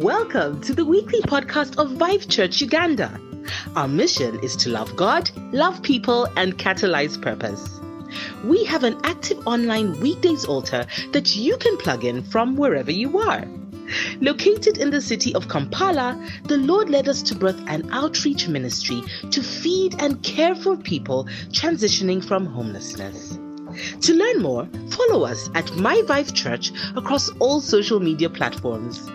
Welcome to the weekly podcast of Vive Church Uganda. Our mission is to love God, love people, and catalyze purpose. We have an active online weekdays altar that you can plug in from wherever you are. Located in the city of Kampala, the Lord led us to birth an outreach ministry to feed and care for people transitioning from homelessness. To learn more, follow us at My Vive Church across all social media platforms.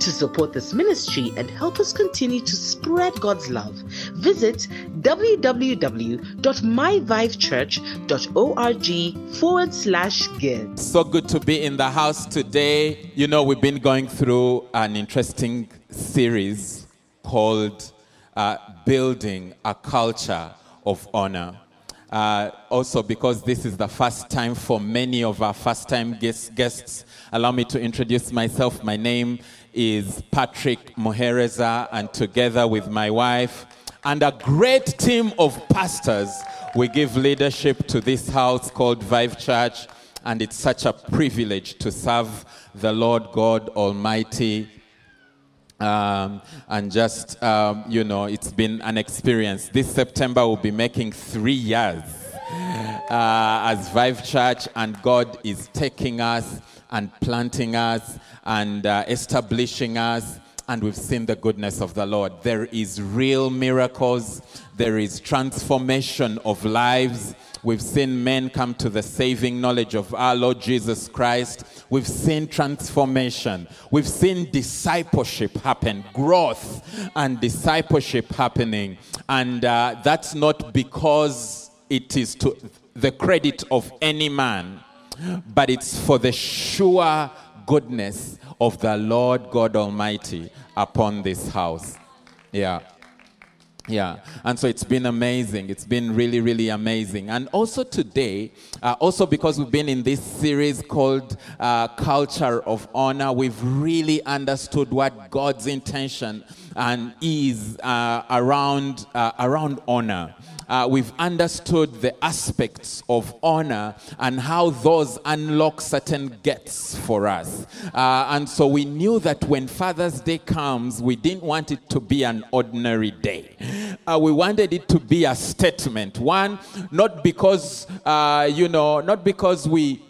To support this ministry and help us continue to spread God's love, visit www.myvivechurch.org forward slash give. So good to be in the house today. You know, we've been going through an interesting series called uh, Building a Culture of Honor. Uh, also, because this is the first time for many of our first time guest, guests, allow me to introduce myself. My name is Patrick Muhereza, and together with my wife and a great team of pastors, we give leadership to this house called Vive Church. And it's such a privilege to serve the Lord God Almighty um, and just, um, you know, it's been an experience. This September we'll be making three years uh, as Vive Church, and God is taking us and planting us and uh, establishing us. And we've seen the goodness of the Lord. There is real miracles, there is transformation of lives. We've seen men come to the saving knowledge of our Lord Jesus Christ. We've seen transformation. We've seen discipleship happen, growth and discipleship happening. And uh, that's not because it is to the credit of any man, but it's for the sure goodness of the Lord God Almighty upon this house. Yeah. Yeah, and so it's been amazing. It's been really, really amazing. And also today, uh, also because we've been in this series called uh, Culture of Honor, we've really understood what God's intention and is uh, around uh, around honor uh, we've understood the aspects of honor and how those unlock certain gets for us. Uh, and so we knew that when Father's Day comes, we didn't want it to be an ordinary day. Uh, we wanted it to be a statement. One, not because, uh, you know, not because we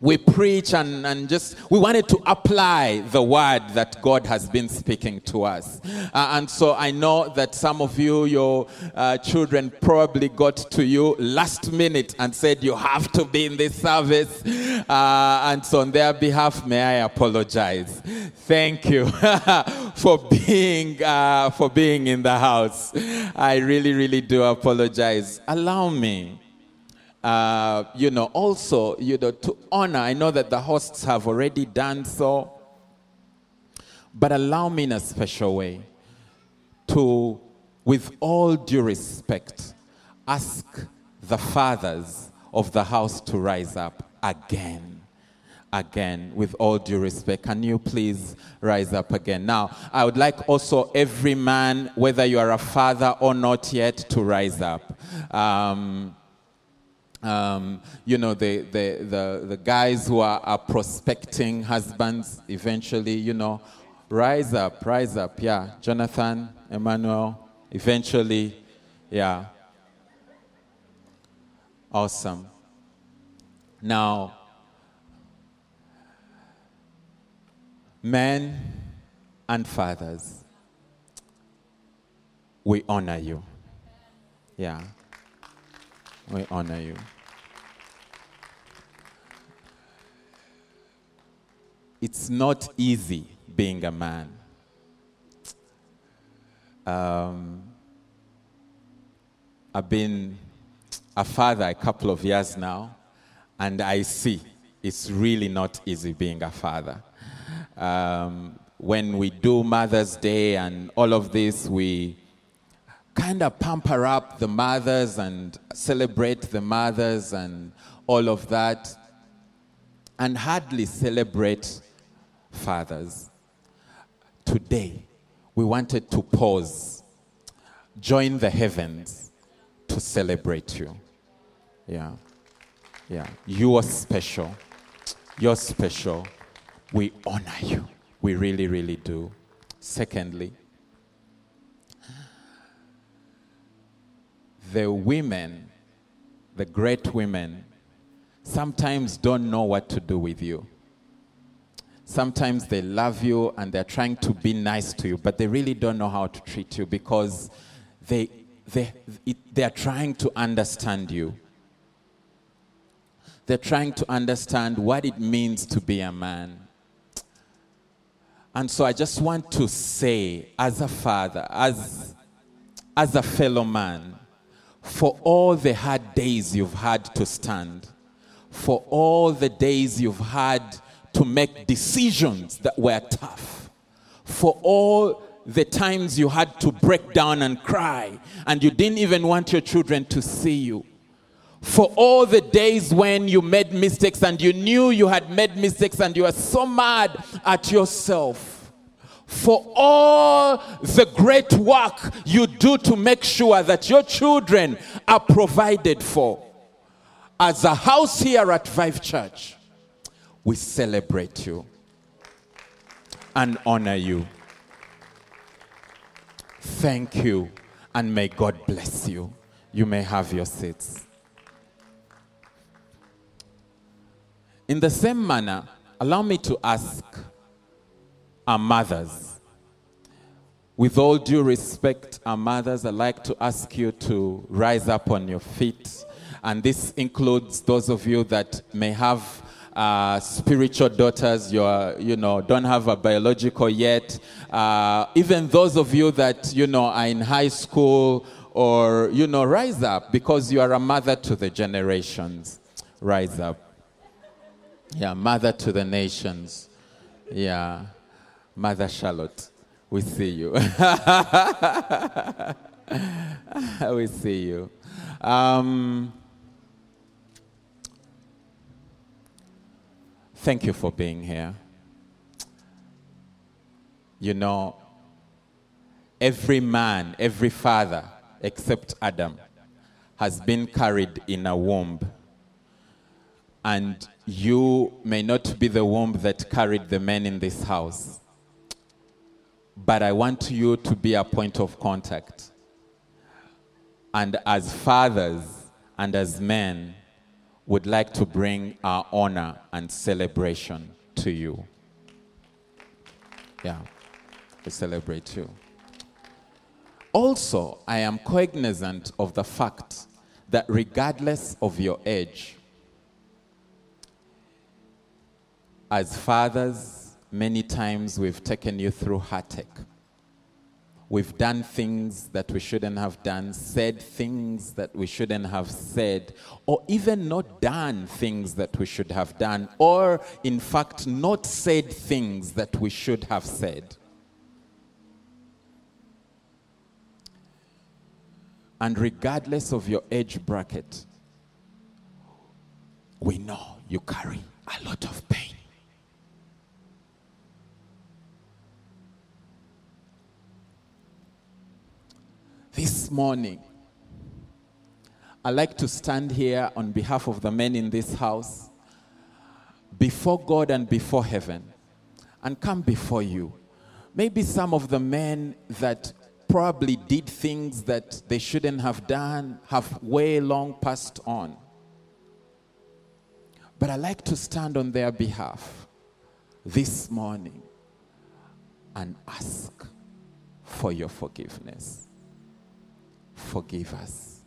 we preach and, and just we wanted to apply the word that god has been speaking to us. Uh, and so i know that some of you your uh, children probably got to you last minute and said you have to be in this service. Uh, and so on their behalf may i apologize? Thank you for being uh, for being in the house. I really really do apologize. Allow me uh, you know, also, you know, to honor. I know that the hosts have already done so, but allow me in a special way to, with all due respect, ask the fathers of the house to rise up again. Again, with all due respect, can you please rise up again? Now, I would like also every man, whether you are a father or not yet, to rise up. Um, um, you know, the, the, the, the guys who are, are prospecting husbands eventually, you know, rise up, rise up. Yeah, Jonathan, Emmanuel, eventually, yeah. Awesome. Now, men and fathers, we honor you. Yeah. We honor you. It's not easy being a man. Um, I've been a father a couple of years now, and I see it's really not easy being a father. Um, when we do Mother's Day and all of this, we kind of pamper up the mothers and celebrate the mothers and all of that, and hardly celebrate fathers. Today, we wanted to pause, join the heavens to celebrate you. Yeah. Yeah. You are special. You're special. We honor you. We really, really do. Secondly, the women, the great women, sometimes don't know what to do with you. Sometimes they love you and they're trying to be nice to you, but they really don't know how to treat you because they, they, it, they're trying to understand you. They're trying to understand what it means to be a man. And so I just want to say, as a father, as, as a fellow man, for all the hard days you've had to stand, for all the days you've had to make decisions that were tough, for all the times you had to break down and cry, and you didn't even want your children to see you. For all the days when you made mistakes and you knew you had made mistakes and you were so mad at yourself. For all the great work you do to make sure that your children are provided for. As a house here at Vive Church, we celebrate you and honor you. Thank you, and may God bless you. You may have your seats. In the same manner, allow me to ask our mothers. With all due respect, our mothers, I'd like to ask you to rise up on your feet. And this includes those of you that may have uh, spiritual daughters, you are, you know, don't have a biological yet. Uh, even those of you that, you know, are in high school or, you know, rise up because you are a mother to the generations. Rise up. Yeah, mother to the nations. Yeah, Mother Charlotte, we see you. we see you. Um, Thank you for being here. You know, every man, every father, except Adam, has been carried in a womb. And you may not be the womb that carried the men in this house. But I want you to be a point of contact. And as fathers and as men, would like to bring our honor and celebration to you. Yeah, we celebrate you. Also, I am cognizant of the fact that regardless of your age, as fathers, many times we've taken you through heartache. We've done things that we shouldn't have done, said things that we shouldn't have said, or even not done things that we should have done, or in fact, not said things that we should have said. And regardless of your age bracket, we know you carry a lot of pain. This morning, I like to stand here on behalf of the men in this house, before God and before heaven, and come before you. Maybe some of the men that probably did things that they shouldn't have done have way long passed on. But I like to stand on their behalf this morning and ask for your forgiveness forgive us.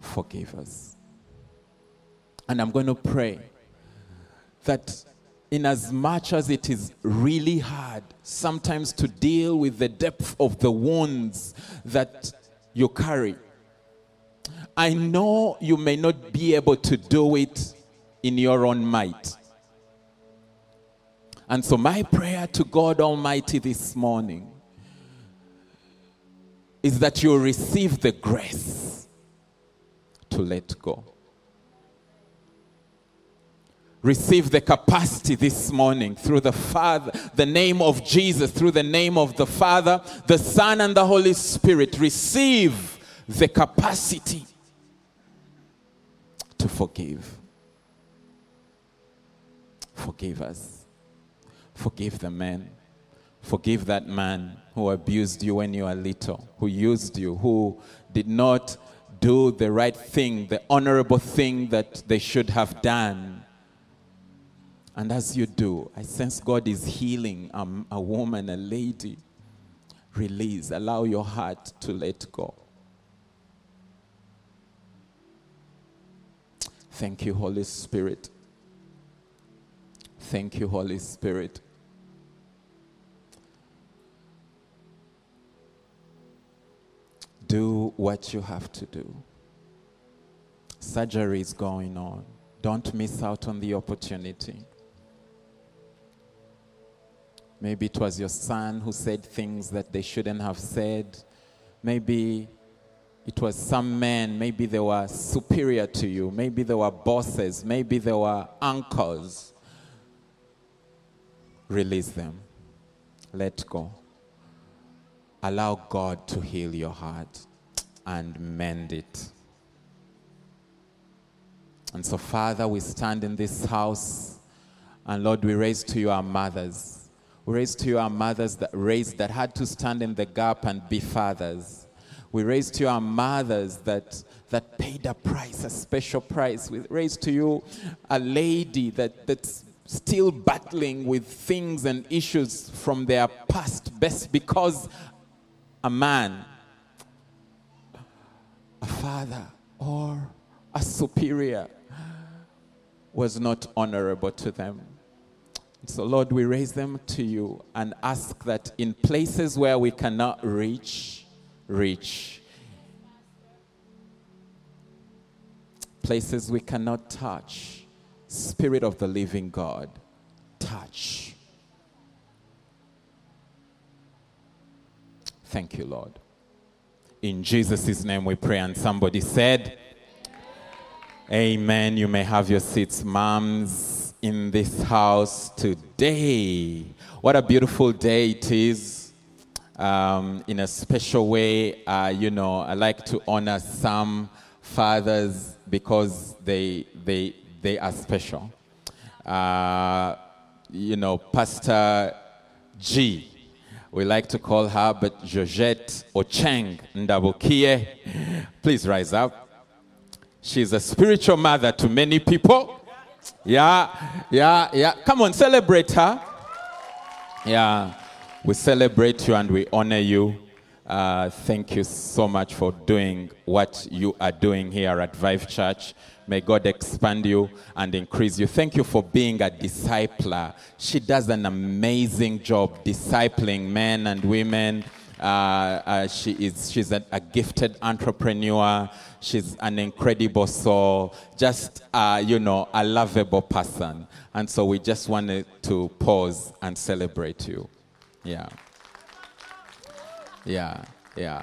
Forgive us. And I'm going to pray that in as much as it is really hard sometimes to deal with the depth of the wounds that you carry, I know you may not be able to do it in your own might. And so, my prayer to God Almighty this morning is that you receive the grace to let go. Receive the capacity this morning through the Father, the name of Jesus, through the name of the Father, the Son, and the Holy Spirit. Receive the capacity to forgive. Forgive us. Forgive the man. Forgive that man who abused you when you were little, who used you, who did not do the right thing, the honorable thing that they should have done. And as you do, I sense God is healing um, a woman, a lady. Release, allow your heart to let go. Thank you, Holy Spirit. Thank you, Holy Spirit. Do what you have to do. Surgery is going on. Don't miss out on the opportunity. Maybe it was your son who said things that they shouldn't have said. Maybe it was some men, maybe they were superior to you, maybe they were bosses, maybe they were uncles. Release them. Let go. Allow God to heal your heart and mend it. And so, Father, we stand in this house, and Lord, we raise to you our mothers. We raise to you our mothers that raised, that had to stand in the gap and be fathers. We raise to you our mothers that, that paid a price, a special price. We raise to you a lady that, that's still battling with things and issues from their past best because a man, a father, or a superior was not honorable to them. So, Lord, we raise them to you and ask that in places where we cannot reach, reach. Places we cannot touch. Spirit of the living God, touch. Thank you, Lord. In Jesus' name we pray. And somebody said, Amen. You may have your seats, moms, in this house today. What a beautiful day it is um, in a special way. Uh, you know, I like to honor some fathers because they, they, they are special. Uh, you know, Pastor G, we like to call her, but Georgette Ocheng Ndabukie. Please rise up. She's a spiritual mother to many people. Yeah, yeah, yeah. Come on, celebrate her. Yeah. We celebrate you and we honor you. Uh, thank you so much for doing what you are doing here at Vive Church. May God expand you and increase you. Thank you for being a discipler. She does an amazing job discipling men and women. Uh, uh, she is she's a, a, gifted entrepreneur. She's an incredible soul. Just uh, you know, a lovable person. And so we just wanted to pause and celebrate you. Yeah. Yeah, yeah.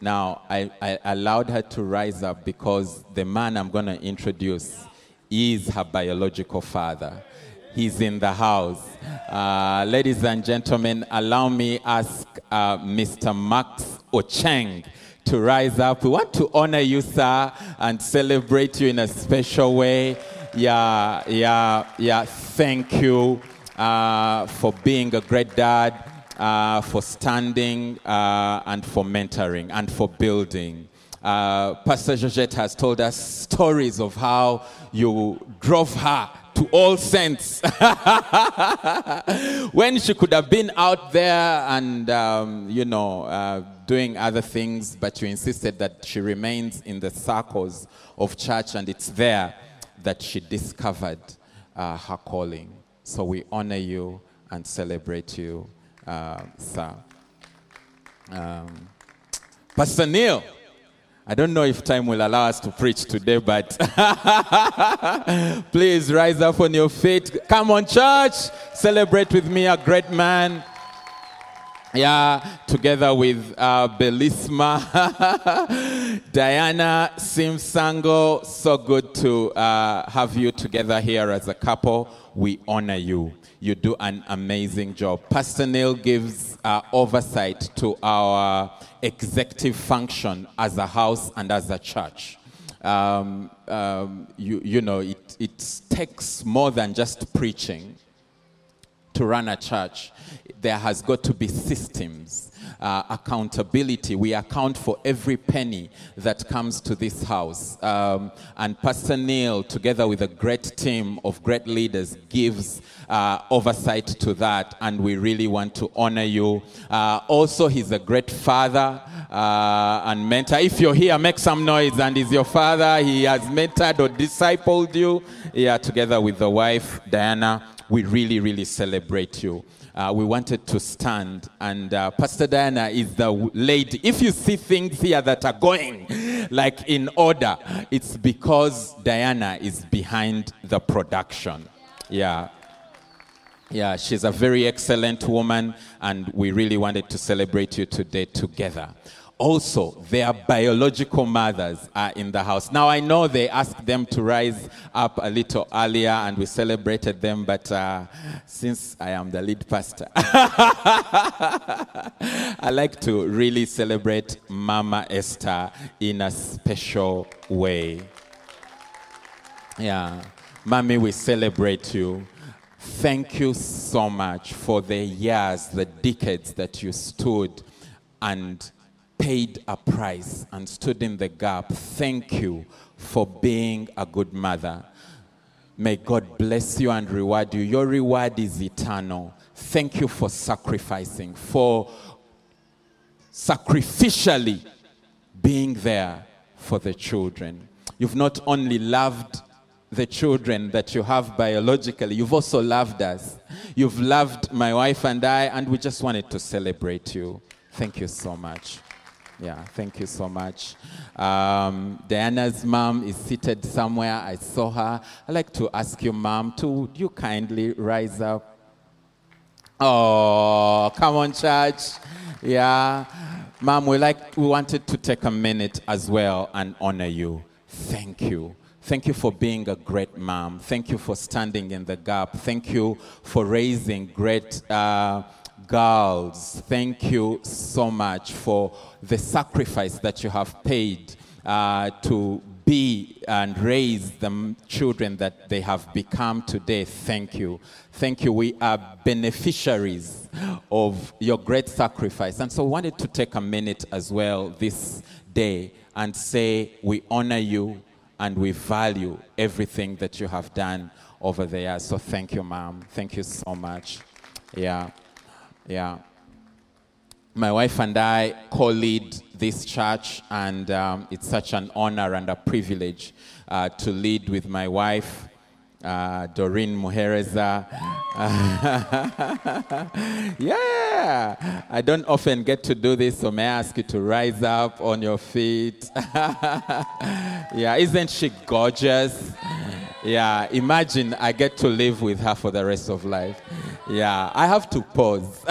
Now, I, I allowed her to rise up because the man I'm going to introduce is her biological father. He's in the house. Uh, ladies and gentlemen, allow me ask uh, Mr. Max Ocheng to rise up. We want to honor you, sir, and celebrate you in a special way. Yeah, yeah, yeah. Thank you uh, for being a great dad, uh, for standing, uh, and for mentoring, and for building. Uh, Pastor Georgette has told us stories of how you drove her to all saints. When she could have been out there and um, you know uh, doing other things but you insisted that she remains in the circles of church and it's there that she discovered uh, her calling. So we honor you and celebrate you, uh, sir. Um, Pastor Neil, I don't know if time will allow us to preach today, but please rise up on your feet. Come on, church. Celebrate with me, a great man. Yeah, together with uh, Belisma, Diana Simsango. So good to uh, have you together here as a couple. We honor you. You do an amazing job. Pastor Neil gives uh, oversight to our executive function as a house and as a church. Um, um, you, you know, it, it takes more than just preaching to run a church, there has got to be systems uh, accountability. We account for every penny that comes to this house. Um, and Pastor Neil, together with a great team of great leaders, gives uh, oversight to that. And we really want to honor you. Uh, also, he's a great father uh, and mentor. If you're here, make some noise. And he's your father. He has mentored or discipled you. Yeah, together with the wife, Diana. We really, really celebrate you uh, we wanted to stand. And uh, Pastor Diana is the lady. If you see things here that are going like in order, it's because Diana is behind the production. Yeah. Yeah, she's a very excellent woman, and we really wanted to celebrate you today together also their biological mothers are in the house. Now, I know they asked them to rise up a little earlier and we celebrated them, but uh, since I am the lead pastor, I like to really celebrate Mama Esther in a special way. Yeah. Mommy, we celebrate you. Thank you so much for the years, the decades that you stood and paid a price and stood in the gap. Thank you for being a good mother. May God bless you and reward you. Your reward is eternal. Thank you for sacrificing, for sacrificially being there for the children. You've not only loved the children that you have biologically, you've also loved us. You've loved my wife and I, and we just wanted to celebrate you. Thank you so much. Yeah, thank you so much. Um, Diana's mom is seated somewhere. I saw her. I'd like to ask you, mom, to would you kindly rise up? Oh, come on, church. Yeah. Mom, we like we wanted to take a minute as well and honor you. Thank you. Thank you for being a great mom. Thank you for standing in the gap. Thank you for raising great uh, girls, thank you so much for the sacrifice that you have paid uh, to be and raise the children that they have become today. Thank you. Thank you. We are beneficiaries of your great sacrifice. And so wanted to take a minute as well this day and say we honor you and we value everything that you have done over there. So thank you, ma'am. Thank you so much. Yeah. Yeah. My wife and I co lead this church, and um, it's such an honor and a privilege uh, to lead with my wife. Uh, Doreen Muhereza. yeah, I don't often get to do this, so may I ask you to rise up on your feet? yeah, isn't she gorgeous? Yeah, imagine I get to live with her for the rest of life. Yeah, I have to pause.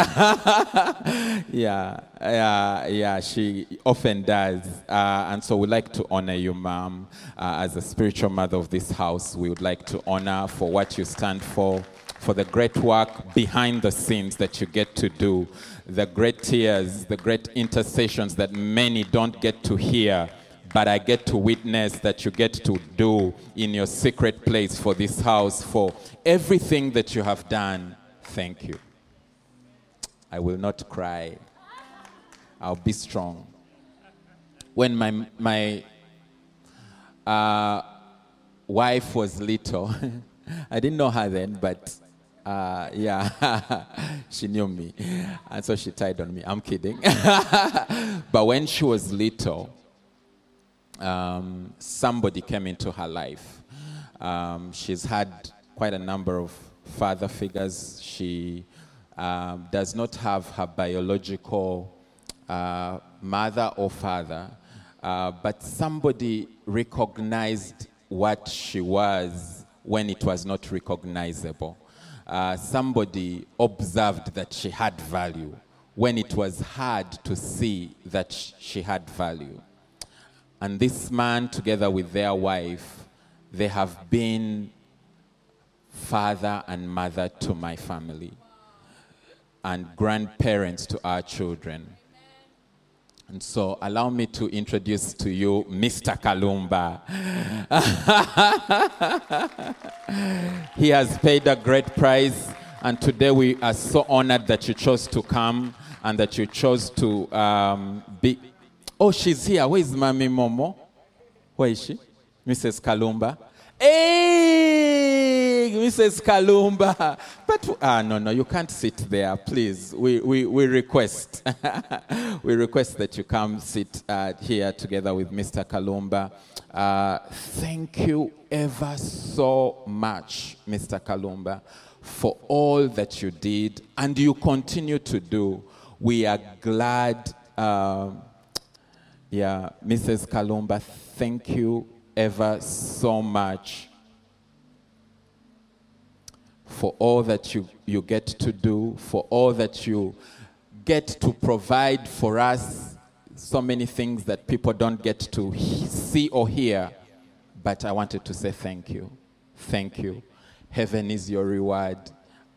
yeah, yeah, yeah, she often does. Uh, and so we'd like to honor you, mom. Uh, as a spiritual mother of this house, we would like to honor for what you stand for, for the great work behind the scenes that you get to do, the great tears, the great intercessions that many don't get to hear but I get to witness that you get to do in your secret place for this house, for everything that you have done. Thank you. I will not cry. I'll be strong. When my, my uh, wife was little, I didn't know her then, but uh, yeah, she knew me. And so she tied on me. I'm kidding. but when she was little, um, somebody came into her life. Um, she's had quite a number of father figures. She um, does not have her biological uh, mother or father, uh, but somebody recognized what she was when it was not recognizable. Uh, somebody observed that she had value when it was hard to see that she had value. And this man, together with their wife, they have been father and mother to my family and grandparents to our children. And so, allow me to introduce to you Mr. Kalumba. he has paid a great price And today we are so honored that you chose to come and that you chose to um, be. Oh, she's here. Where is Mami Momo? Where is she? Mrs. Kalumba. Hey, Mrs. Kalumba. But, ah, no, no, you can't sit there, please. We, we, we request. we request that you come sit uh, here together with Mr. Kalumba. Uh, thank you ever so much, Mr. Kalumba, for all that you did and you continue to do. We are glad. Uh, yeah, Mrs. Kalumba, thank you ever so much for all that you, you get to do, for all that you get to provide for us. So many things that people don't get to see or hear. But I wanted to say thank you. Thank you. Heaven is your reward.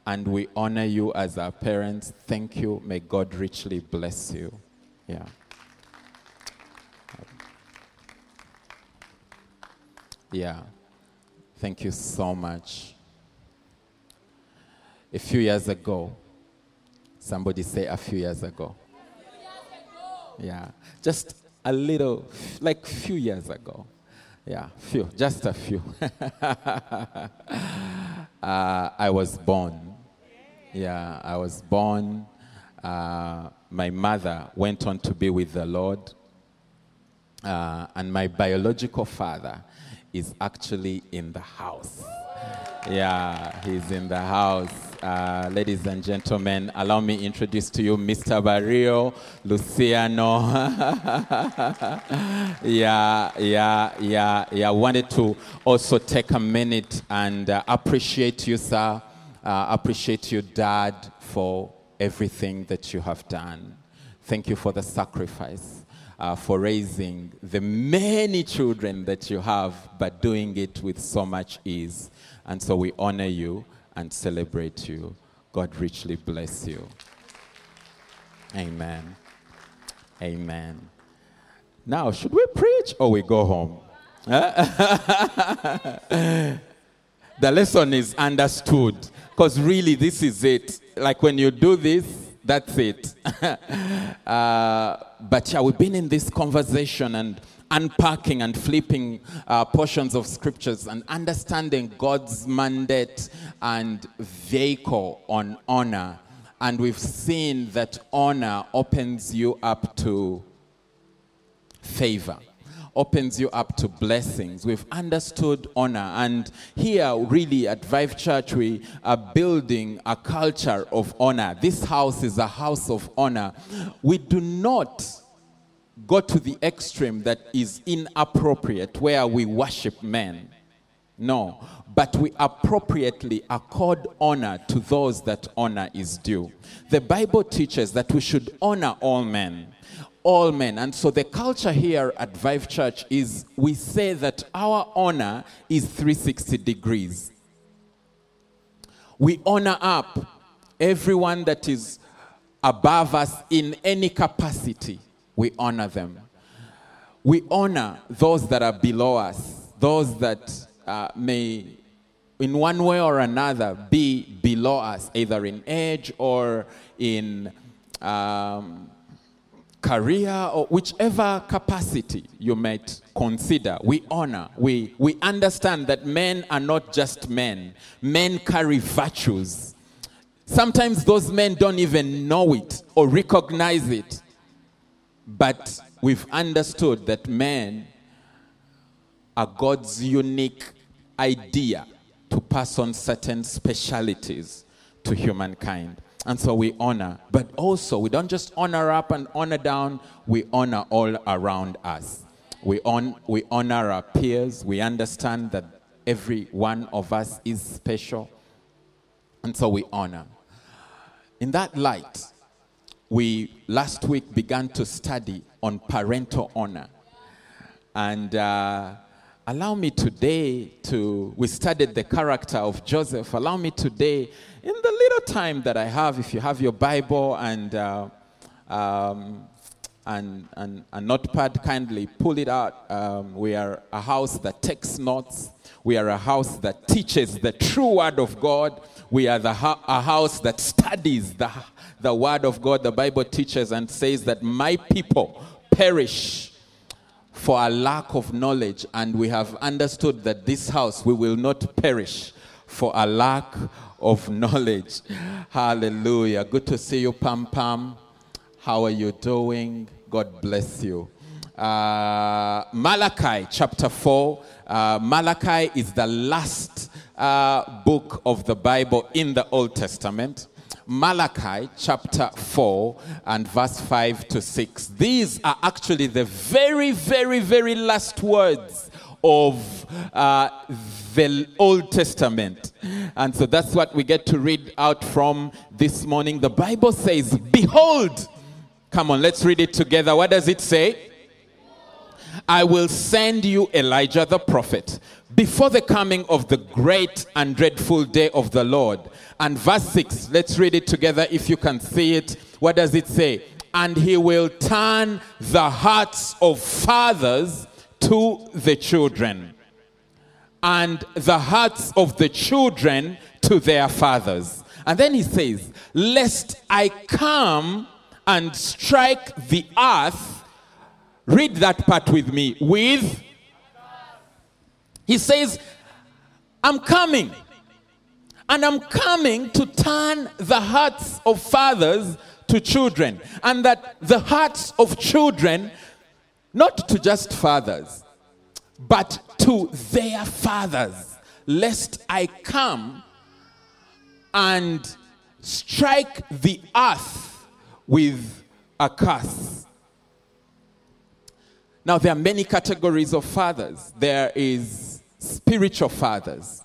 And we honor you as our parents. Thank you. May God richly bless you. Yeah. Yeah. Thank you so much. A few years ago, somebody say a few years ago. Yeah. Just a little, like few years ago. Yeah, few, just a few. uh, I was born. Yeah, I was born. Uh, my mother went on to be with the Lord. Uh, and my biological father is actually in the house. Yeah, he's in the house. Uh, ladies and gentlemen, allow me introduce to you Mr. Barrio Luciano. yeah, yeah, yeah, yeah. Wanted to also take a minute and uh, appreciate you, sir. Uh, appreciate you, Dad, for everything that you have done. Thank you for the sacrifice uh, for raising the many children that you have, but doing it with so much ease. And so we honor you and celebrate you. God richly bless you. Amen. Amen. Now, should we preach or we go home? the lesson is understood because really this is it. Like when you do this, that's it. uh, but yeah, we've been in this conversation and unpacking and flipping uh, portions of scriptures and understanding God's mandate and vehicle on honor. And we've seen that honor opens you up to favor opens you up to blessings. We've understood honor. And here, really, at Vive Church, we are building a culture of honor. This house is a house of honor. We do not go to the extreme that is inappropriate, where we worship men. No, but we appropriately accord honor to those that honor is due. The Bible teaches that we should honor all men all men. And so the culture here at Vive Church is we say that our honor is 360 degrees. We honor up everyone that is above us in any capacity. We honor them. We honor those that are below us, those that uh, may, in one way or another, be below us, either in age or in. Um, career or whichever capacity you might consider, we honor, we, we understand that men are not just men. Men carry virtues. Sometimes those men don't even know it or recognize it. But we've understood that men are God's unique idea to pass on certain specialities to humankind. And so we honor. But also, we don't just honor up and honor down, we honor all around us. We, on, we honor our peers. We understand that every one of us is special. And so we honor. In that light, we last week began to study on parental honor. And uh, allow me today to, we studied the character of Joseph. Allow me today in the little time that I have, if you have your Bible and uh, um, and, and a notepad, kindly pull it out. Um, we are a house that takes notes. We are a house that teaches the true word of God. We are the a house that studies the, the word of God. The Bible teaches and says that my people perish for a lack of knowledge. And we have understood that this house, we will not perish for a lack of knowledge. Hallelujah. Good to see you, Pam Pam. How are you doing? God bless you. Uh, Malachi chapter 4. Uh, Malachi is the last uh, book of the Bible in the Old Testament. Malachi chapter 4 and verse 5 to 6. These are actually the very, very, very last words of uh, the Old Testament. And so that's what we get to read out from this morning. The Bible says, Behold, come on, let's read it together. What does it say? I will send you Elijah the prophet before the coming of the great and dreadful day of the Lord. And verse 6, let's read it together if you can see it. What does it say? And he will turn the hearts of fathers to the children, and the hearts of the children to their fathers. And then he says, Lest I come and strike the earth, read that part with me, with he says, I'm coming. And I'm coming to turn the hearts of fathers to children. And that the hearts of children, not to just fathers, but to their fathers, lest I come and strike the earth with a curse. Now, there are many categories of fathers. There is spiritual fathers,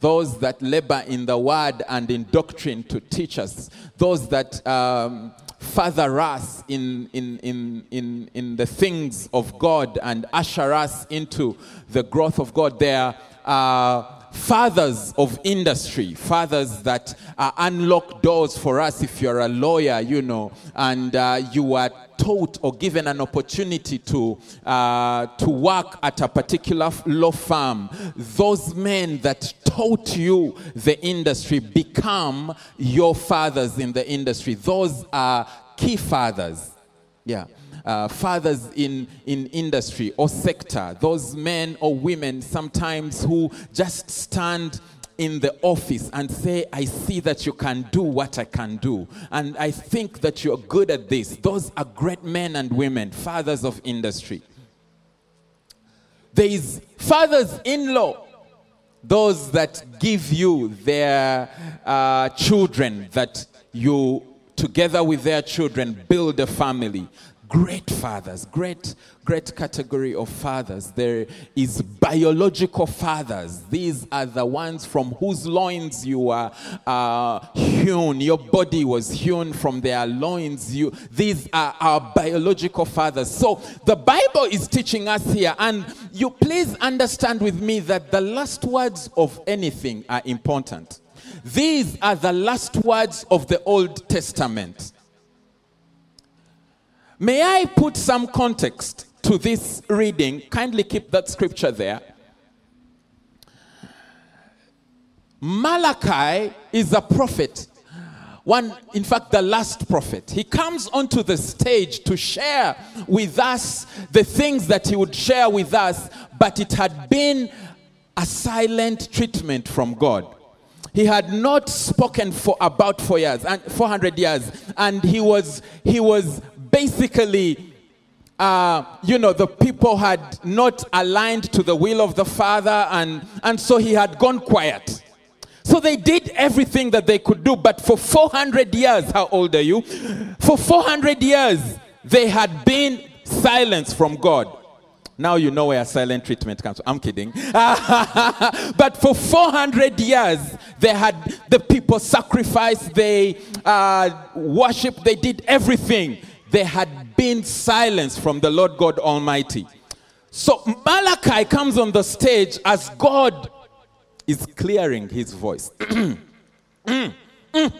those that labor in the word and in doctrine to teach us, those that um, father us in, in, in, in, in the things of God and usher us into the growth of God. There are fathers of industry, fathers that uh, unlock doors for us if you're a lawyer, you know, and uh, you are taught or given an opportunity to, uh, to work at a particular law firm, those men that taught you the industry become your fathers in the industry. Those are key fathers. Yeah. Uh, fathers in, in industry or sector, those men or women sometimes who just stand in the office and say, I see that you can do what I can do. And I think that you're good at this. Those are great men and women, fathers of industry. There is fathers in law, those that give you their uh, children, that you, together with their children, build a family great fathers, great, great category of fathers. There is biological fathers. These are the ones from whose loins you are uh, hewn. Your body was hewn from their loins. You, these are our biological fathers. So the Bible is teaching us here, and you please understand with me that the last words of anything are important. These are the last words of the Old Testament. May I put some context to this reading? Kindly keep that scripture there. Malachi is a prophet. One, in fact, the last prophet. He comes onto the stage to share with us the things that he would share with us, but it had been a silent treatment from God. He had not spoken for about four years and 400 years, and he was he was basically, uh, you know, the people had not aligned to the will of the Father, and, and so he had gone quiet. So they did everything that they could do, but for 400 years, how old are you? For 400 years, they had been silence from God. Now you know where silent treatment comes from. I'm kidding. but for 400 years, they had the people sacrificed, they uh, worshiped, they did everything there had been silence from the Lord God Almighty. So Malachi comes on the stage as God is clearing his voice. He's mm, mm.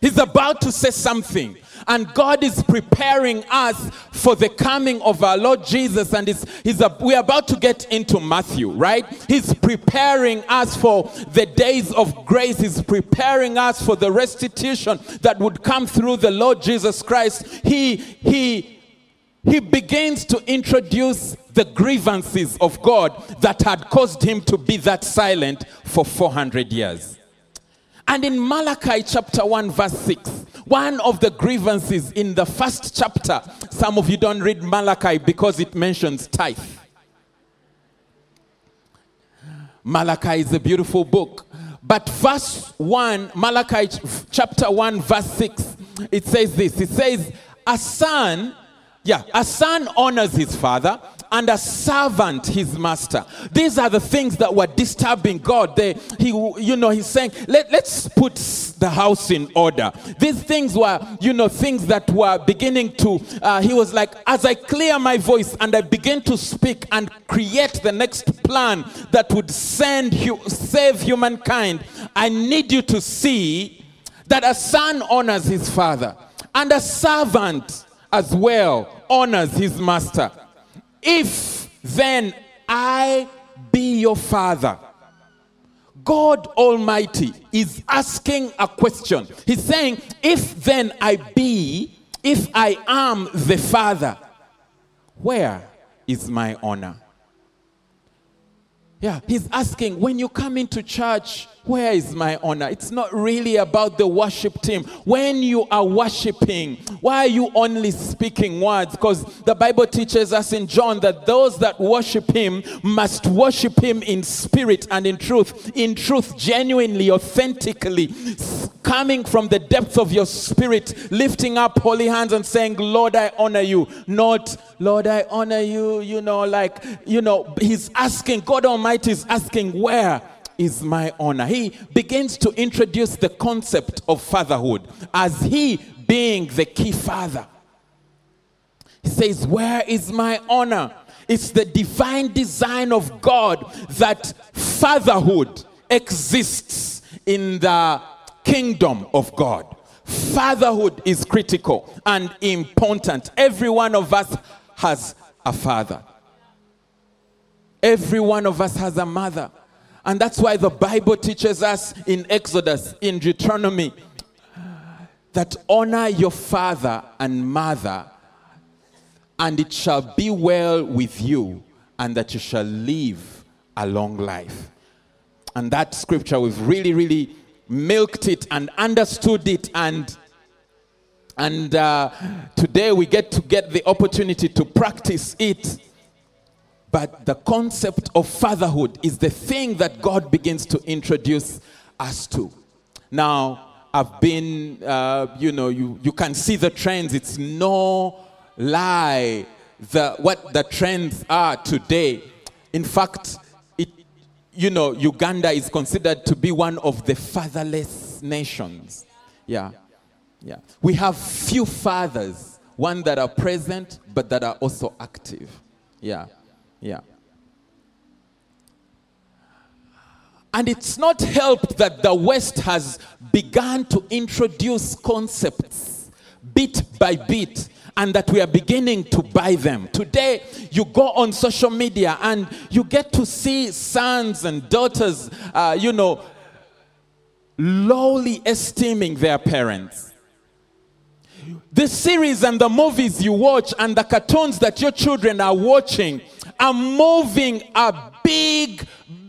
He's about to say something. And God is preparing us for the coming of our Lord Jesus. And he's, he's a, we're about to get into Matthew, right? He's preparing us for the days of grace. He's preparing us for the restitution that would come through the Lord Jesus Christ. He, he, he begins to introduce the grievances of God that had caused him to be that silent for 400 years. And in Malachi chapter 1, verse 6, one of the grievances in the first chapter, some of you don't read Malachi because it mentions tithe. Malachi is a beautiful book. But verse 1, Malachi chapter 1, verse 6, it says this. It says, A son, yeah, a son honors his father, and a servant his master. These are the things that were disturbing God. They, he, you know, he's saying, Let, let's put the house in order. These things were, you know, things that were beginning to, uh, he was like, as I clear my voice and I begin to speak and create the next plan that would send, you, save humankind, I need you to see that a son honors his father and a servant as well honors his master. If then I be your father, God Almighty is asking a question. He's saying, If then I be, if I am the father, where is my honor? Yeah, he's asking, when you come into church, where is my honor? It's not really about the worship team. When you are worshiping, why are you only speaking words? Because the Bible teaches us in John that those that worship him must worship him in spirit and in truth. In truth, genuinely, authentically, coming from the depths of your spirit, lifting up holy hands and saying, Lord, I honor you. Not, Lord, I honor you. You know, like, you know, he's asking, God Almighty is asking, where? Is my honor. He begins to introduce the concept of fatherhood as he being the key father. He says, Where is my honor? It's the divine design of God that fatherhood exists in the kingdom of God. Fatherhood is critical and important. Every one of us has a father. Every one of us has a mother. And that's why the Bible teaches us in Exodus, in Deuteronomy, that honor your father and mother, and it shall be well with you, and that you shall live a long life. And that scripture, we've really, really milked it and understood it and and uh, today we get to get the opportunity to practice it but the concept of fatherhood is the thing that God begins to introduce us to. Now, I've been, uh, you know, you, you can see the trends. It's no lie the, what the trends are today. In fact, it, you know, Uganda is considered to be one of the fatherless nations. Yeah, yeah. We have few fathers, one that are present, but that are also active. Yeah. Yeah. And it's not helped that the West has begun to introduce concepts bit by bit and that we are beginning to buy them. Today, you go on social media and you get to see sons and daughters, uh, you know, lowly esteeming their parents. The series and the movies you watch and the cartoons that your children are watching are moving a big,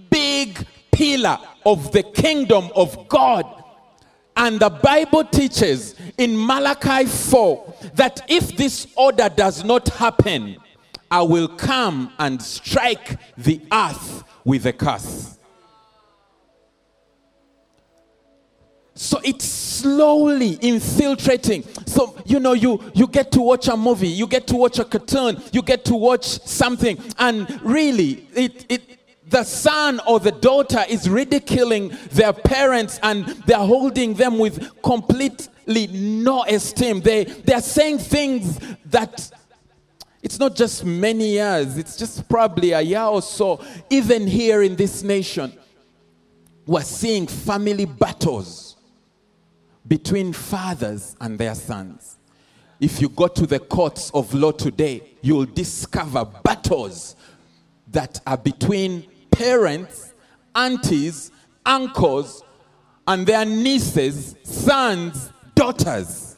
big pillar of the kingdom of God. And the Bible teaches in Malachi 4 that if this order does not happen, I will come and strike the earth with a curse. So it's slowly infiltrating. So, you know, you, you get to watch a movie, you get to watch a cartoon, you get to watch something, and really, it, it, the son or the daughter is ridiculing their parents and they're holding them with completely no esteem. They, they're saying things that it's not just many years, it's just probably a year or so, even here in this nation, we're seeing family battles between fathers and their sons. If you go to the courts of law today, you'll discover battles that are between parents, aunties, uncles, and their nieces, sons, daughters.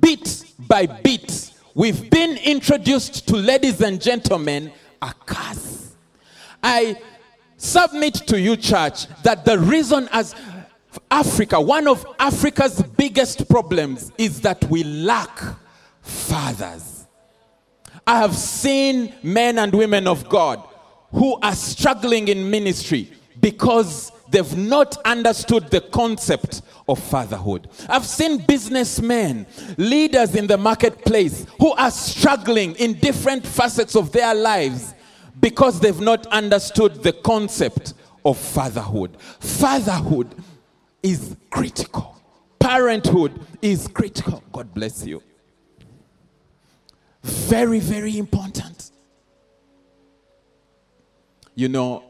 Bit by bit, we've been introduced to, ladies and gentlemen, a curse. I submit to you, church, that the reason as Africa, one of Africa's biggest problems is that we lack fathers. I have seen men and women of God who are struggling in ministry because they've not understood the concept of fatherhood. I've seen businessmen, leaders in the marketplace who are struggling in different facets of their lives because they've not understood the concept of fatherhood. Fatherhood is critical. Parenthood is critical. God bless you. Very, very important. You know,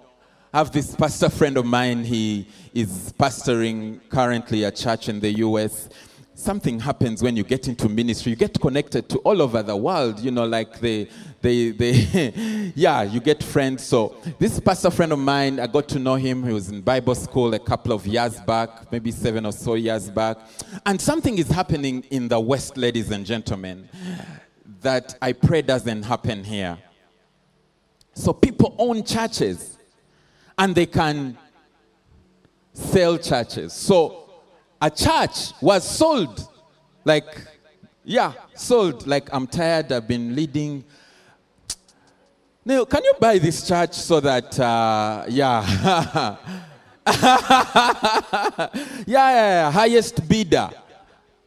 I have this pastor friend of mine. He is pastoring currently a church in the US. Something happens when you get into ministry. You get connected to all over the world. You know, like they, they, they, yeah, you get friends. So this pastor friend of mine, I got to know him. He was in Bible school a couple of years back, maybe seven or so years back. And something is happening in the West, ladies and gentlemen, that I pray doesn't happen here. So people own churches and they can sell churches. So a church was sold. Like, yeah, sold. Like, I'm tired, I've been leading. Now, can you buy this church so that, uh, yeah. yeah, yeah, yeah, highest bidder.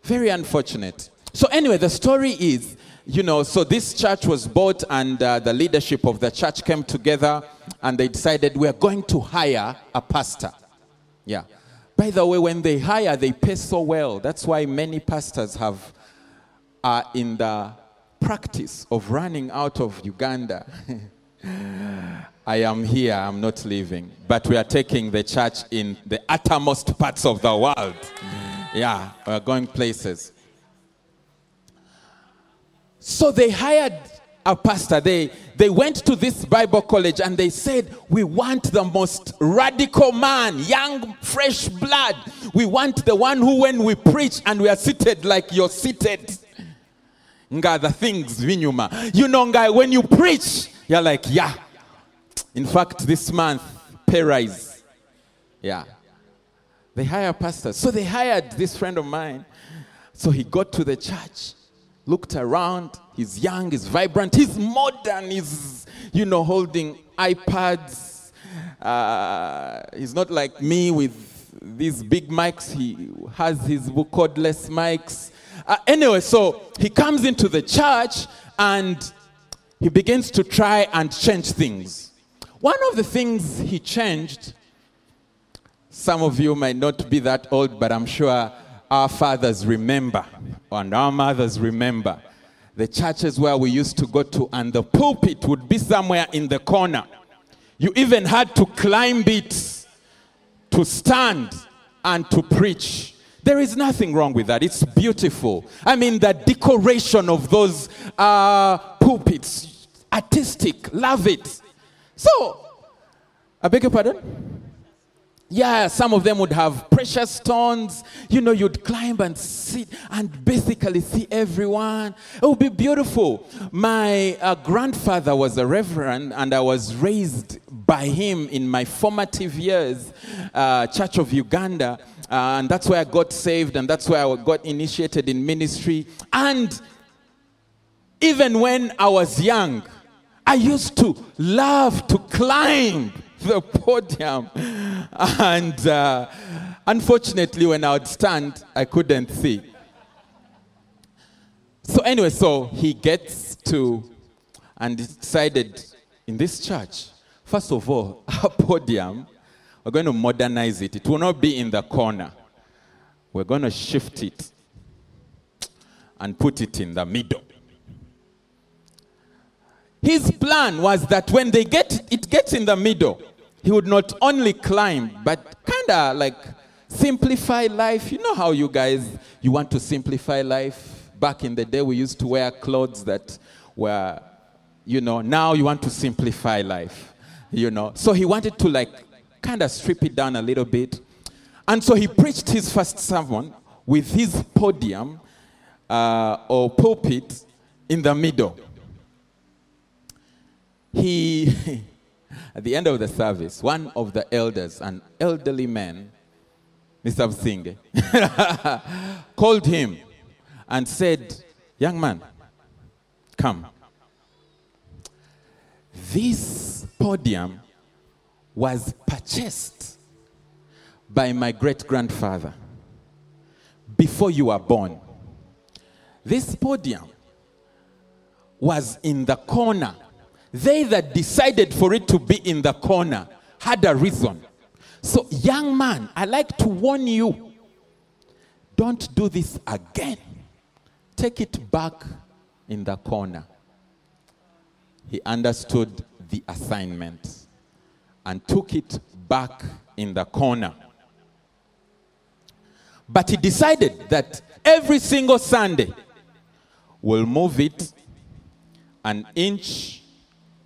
Very unfortunate. So, anyway, the story is you know, so this church was bought, and uh, the leadership of the church came together and they decided we're going to hire a pastor. Yeah. By the way, when they hire, they pay so well. That's why many pastors have are in the practice of running out of Uganda. I am here, I'm not leaving. But we are taking the church in the uttermost parts of the world. Yeah, we're going places. So they hired a pastor. They, they went to this Bible college and they said, We want the most radical man, young, fresh blood. We want the one who, when we preach and we are seated like you're seated, nga the things vinyuma. You know, guy, when you preach, you're like, Yeah. In fact, this month, rise. Yeah. They hire pastors. So they hired this friend of mine. So he got to the church looked around. He's young, he's vibrant, he's modern, he's, you know, holding iPads. Uh, he's not like me with these big mics. He has his cordless mics. Uh, anyway, so he comes into the church and he begins to try and change things. One of the things he changed, some of you might not be that old, but I'm sure our fathers remember and our mothers remember the churches where we used to go to, and the pulpit would be somewhere in the corner. You even had to climb it to stand and to preach. There is nothing wrong with that. It's beautiful. I mean, the decoration of those uh, pulpits, artistic, love it. So, I beg your pardon? Yeah, some of them would have precious stones. You know, you'd climb and sit and basically see everyone. It would be beautiful. My uh, grandfather was a reverend, and I was raised by him in my formative years, uh, Church of Uganda. Uh, and that's where I got saved, and that's where I got initiated in ministry. And even when I was young, I used to love to climb the podium. And uh, unfortunately, when I would stand, I couldn't see. So, anyway, so he gets to and decided in this church, first of all, our podium, we're going to modernize it. It will not be in the corner. We're going to shift it and put it in the middle. His plan was that when they get it gets in the middle, he would not only climb, but kind of like simplify life. You know how you guys, you want to simplify life. Back in the day, we used to wear clothes that were, you know, now you want to simplify life, you know. So he wanted to like kind of strip it down a little bit. And so he preached his first sermon with his podium uh, or pulpit in the middle. He, at the end of the service, one of the elders, an elderly man, Mr. Singh, called him and said, Young man, come. This podium was purchased by my great grandfather before you were born. This podium was in the corner. They that decided for it to be in the corner had a reason. So, young man, I like to warn you don't do this again. Take it back in the corner. He understood the assignment and took it back in the corner. But he decided that every single Sunday will move it an inch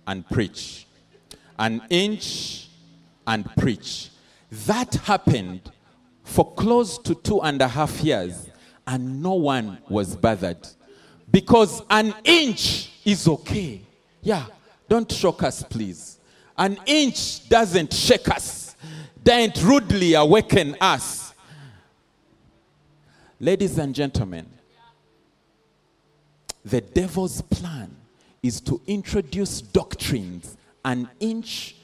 and preach. An inch and preach. That happened for close to two and a half years, and no one was bothered. Because an inch is okay. Yeah, don't shock us, please. An inch doesn't shake us, doesn't rudely awaken us. Ladies and gentlemen, the devil's plan is to introduce doctrines an inch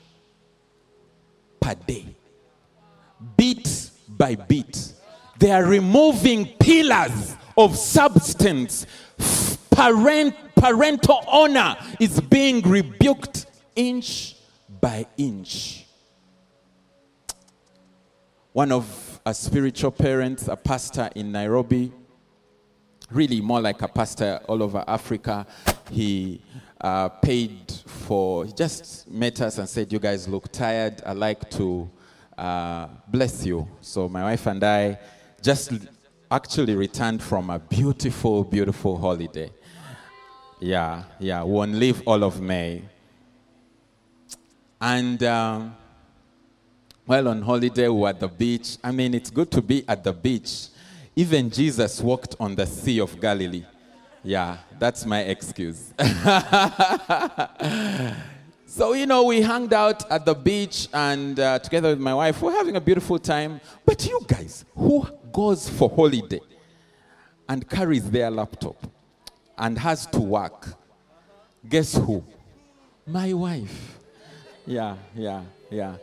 per day, bit by bit. They are removing pillars of substance. Parent, parental honor is being rebuked inch by inch. One of our spiritual parents, a pastor in Nairobi, really more like a pastor all over Africa. He uh, paid for, he just met us and said, You guys look tired. i like to uh, bless you. So my wife and I just actually returned from a beautiful, beautiful holiday. Yeah, yeah, we won't leave all of May. And um, while on holiday, we were at the beach. I mean, it's good to be at the beach even Jesus walked on the Sea of Galilee. Yeah, that's my excuse. so, you know, we hung out at the beach and uh, together with my wife, we're having a beautiful time. But you guys, who goes for holiday and carries their laptop and has to work? Guess who? My wife. Yeah, yeah, yeah,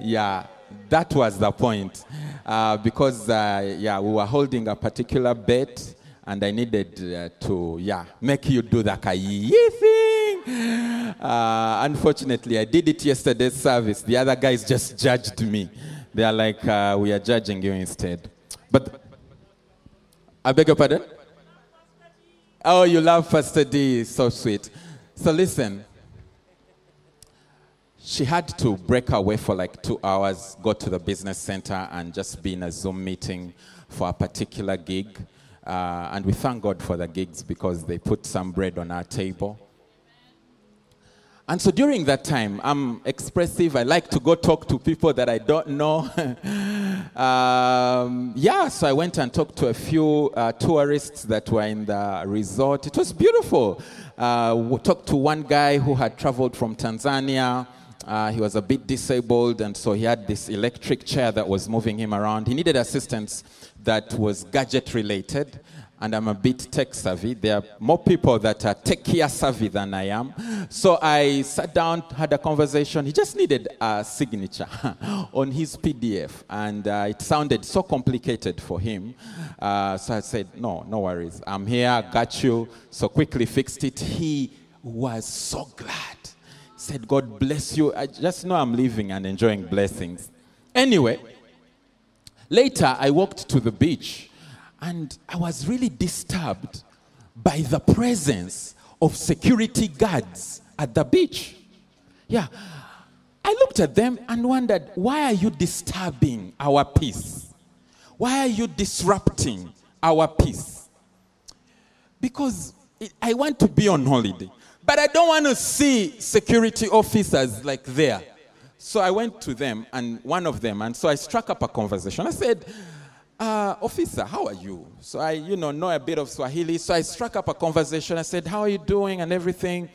yeah that was the point. Uh, because, uh, yeah, we were holding a particular bet, and I needed uh, to, yeah, make you do the kayi thing. Uh, unfortunately, I did it yesterday's service. The other guys just judged me. They are like, uh, we are judging you instead. But, I beg your pardon? Oh, you love Pastor D. So sweet. So listen, she had to break away for like two hours, go to the business center, and just be in a Zoom meeting for a particular gig. Uh, and we thank God for the gigs because they put some bread on our table. And so during that time, I'm expressive. I like to go talk to people that I don't know. um, yeah, so I went and talked to a few uh, tourists that were in the resort. It was beautiful. Uh, we talked to one guy who had traveled from Tanzania. Uh, he was a bit disabled, and so he had this electric chair that was moving him around. He needed assistance that was gadget related, and I'm a bit tech savvy. There are more people that are techier savvy than I am. So I sat down, had a conversation. He just needed a signature on his PDF, and uh, it sounded so complicated for him. Uh, so I said, No, no worries. I'm here, got you. So quickly fixed it. He was so glad said, God bless you. I just know I'm living and enjoying blessings. Anyway, later I walked to the beach and I was really disturbed by the presence of security guards at the beach. Yeah. I looked at them and wondered, why are you disturbing our peace? Why are you disrupting our peace? Because I want to be on holiday, but I don't want to see security officers like there. So I went to them and one of them, and so I struck up a conversation. I said, uh, officer, how are you? So I, you know, know a bit of Swahili. So I struck up a conversation. I said, how are you doing and everything.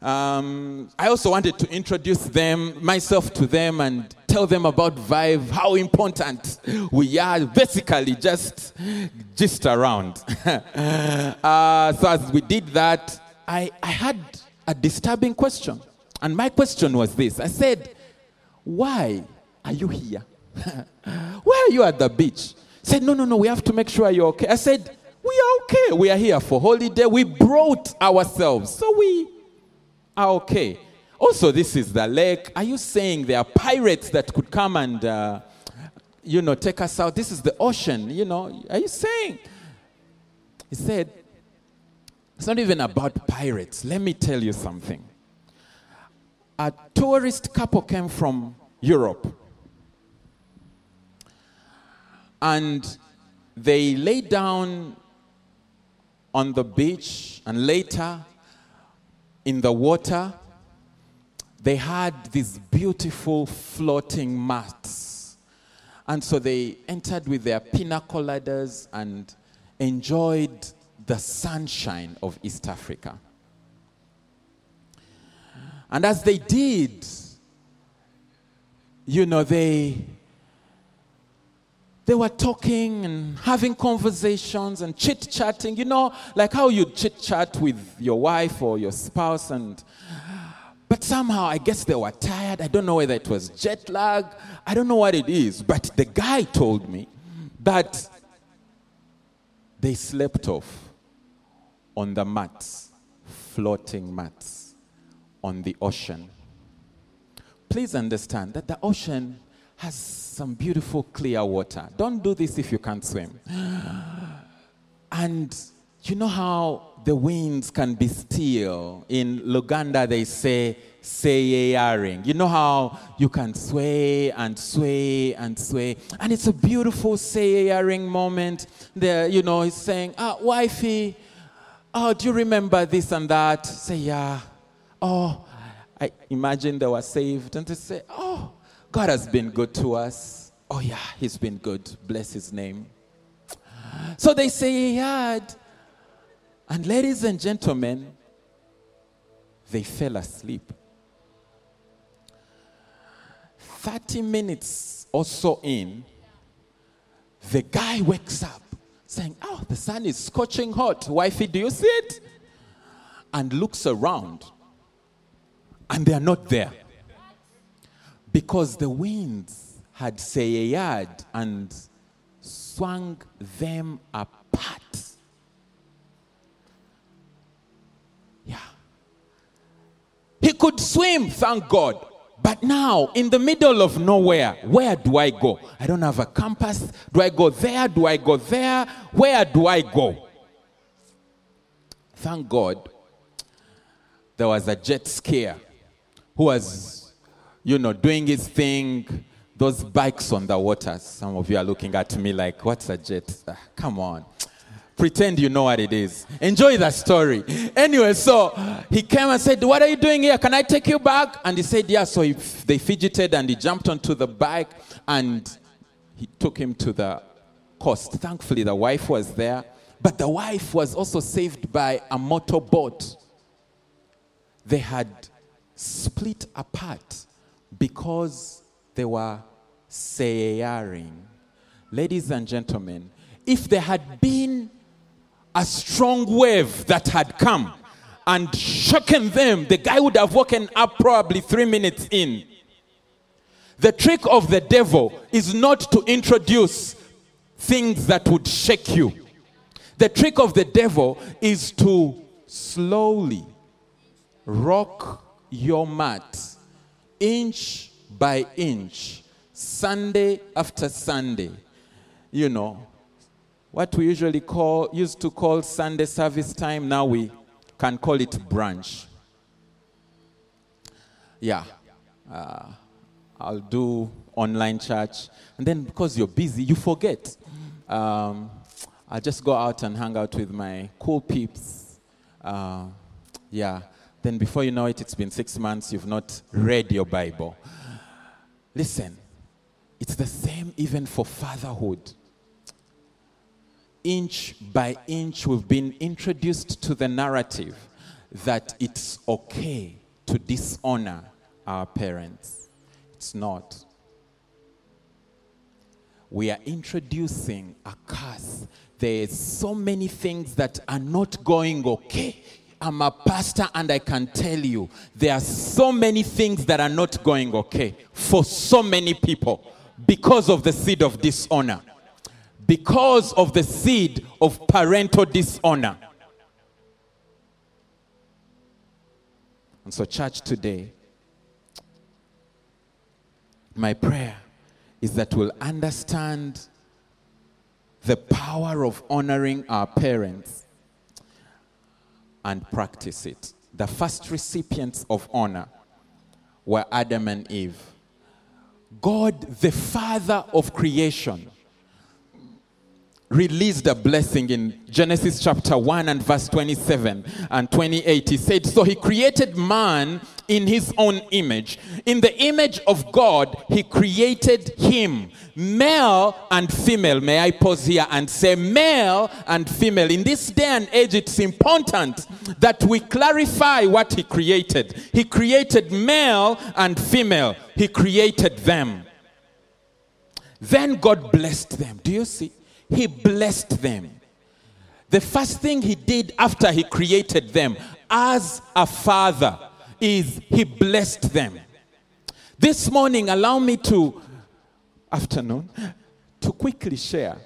Um, I also wanted to introduce them, myself to them, and tell them about Vive, how important we are. Basically, just just around. uh, so as we did that, I, I had a disturbing question, and my question was this: I said, "Why are you here? Why are you at the beach?" said, No, no, no, we have to make sure you're okay. I said, We are okay. We are here for holiday. We brought ourselves. So we are okay. Also, this is the lake. Are you saying there are pirates that could come and, uh, you know, take us out? This is the ocean, you know. Are you saying? He said, It's not even about pirates. Let me tell you something. A tourist couple came from Europe and they lay down on the beach, and later in the water, they had these beautiful floating mats. And so they entered with their pina coladas and enjoyed the sunshine of East Africa. And as they did, you know, they they were talking and having conversations and chit chatting, you know, like how you chit chat with your wife or your spouse. And but somehow, I guess they were tired. I don't know whether it was jet lag. I don't know what it is. But the guy told me that they slept off on the mats, floating mats on the ocean. Please understand that the ocean has some beautiful clear water. Don't do this if you can't swim. And you know how the winds can be still? In Luganda, they say seyaring. You know how you can sway and sway and sway. And it's a beautiful seyaring moment. There, you know, he's saying, ah, wifey, oh, do you remember this and that? Say, yeah. Oh, I imagine they were saved. And they say, oh, God has been good to us. Oh, yeah, He's been good. Bless His name. So they say He had. And ladies and gentlemen, they fell asleep. 30 minutes or so in, the guy wakes up saying, Oh, the sun is scorching hot. Wifey, do you see it? And looks around, and they are not there because the winds had sayed and swung them apart. Yeah. He could swim, thank God. But now, in the middle of nowhere, where do I go? I don't have a compass. Do I go there? Do I go there? Where do I go? Thank God, there was a jet skier who was you know, doing his thing, those bikes on the water. Some of you are looking at me like, what's a jet? Ah, come on. Pretend you know what it is. Enjoy the story. Anyway, so he came and said, What are you doing here? Can I take you back? And he said, Yeah. So he, they fidgeted and he jumped onto the bike and he took him to the coast. Thankfully, the wife was there. But the wife was also saved by a motorboat. They had split apart because they were saying. Ladies and gentlemen, if there had been a strong wave that had come and shaken them, the guy would have woken up probably three minutes in. The trick of the devil is not to introduce things that would shake you. The trick of the devil is to slowly rock your mat inch by inch, Sunday after Sunday. You know, what we usually call, used to call Sunday service time, now we can call it brunch. Yeah. Uh, I'll do online church. And then because you're busy, you forget. Um, I just go out and hang out with my cool peeps. Uh, yeah. Then before you know it, it's been six months, you've not read your Bible. Listen, it's the same even for fatherhood. Inch by inch, we've been introduced to the narrative that it's okay to dishonor our parents. It's not. We are introducing a curse. There's so many things that are not going okay. I'm a pastor and I can tell you there are so many things that are not going okay for so many people because of the seed of dishonor, because of the seed of parental dishonor. And so, church, today, my prayer is that we'll understand the power of honoring our parents and practice it. The first recipients of honor were Adam and Eve. God, the Father of creation, released a blessing in Genesis chapter 1 and verse 27 and 28. He said, So he created man in his own image. In the image of God, he created him, male and female. May I pause here and say male and female? In this day and age, it's important that we clarify what he created. He created male and female, he created them. Then God blessed them. Do you see? He blessed them. The first thing he did after he created them as a father is he blessed them. This morning, allow me to, afternoon, to quickly share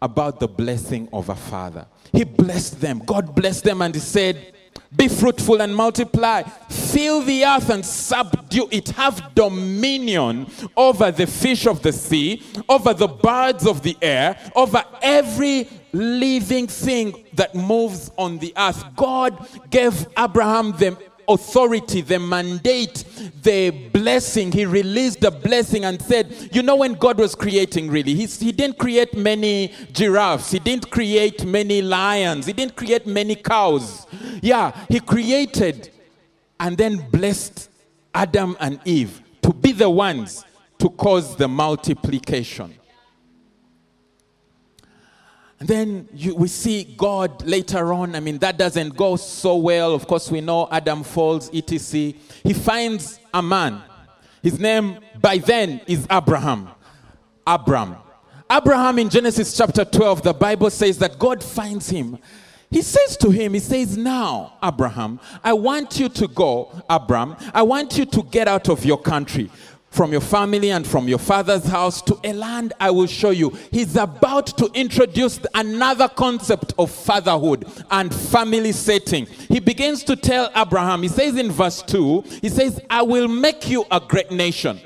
about the blessing of a father. He blessed them. God blessed them and he said, be fruitful and multiply. Fill the earth and subdue it. Have dominion over the fish of the sea, over the birds of the air, over every living thing that moves on the earth. God gave Abraham the authority, the mandate, the blessing. He released the blessing and said, You know, when God was creating, really, he, he didn't create many giraffes, He didn't create many lions, He didn't create many cows. Yeah, He created and then blessed Adam and Eve to be the ones to cause the multiplication. And then you, we see God later on. I mean, that doesn't go so well. Of course, we know Adam falls, etc. He finds a man. His name by then is Abraham. Abram. Abraham in Genesis chapter 12, the Bible says that God finds him. He says to him, He says, Now, Abraham, I want you to go, Abram, I want you to get out of your country from your family and from your father's house to a land I will show you. He's about to introduce another concept of fatherhood and family setting. He begins to tell Abraham, he says in verse 2, he says, I will make you a great nation.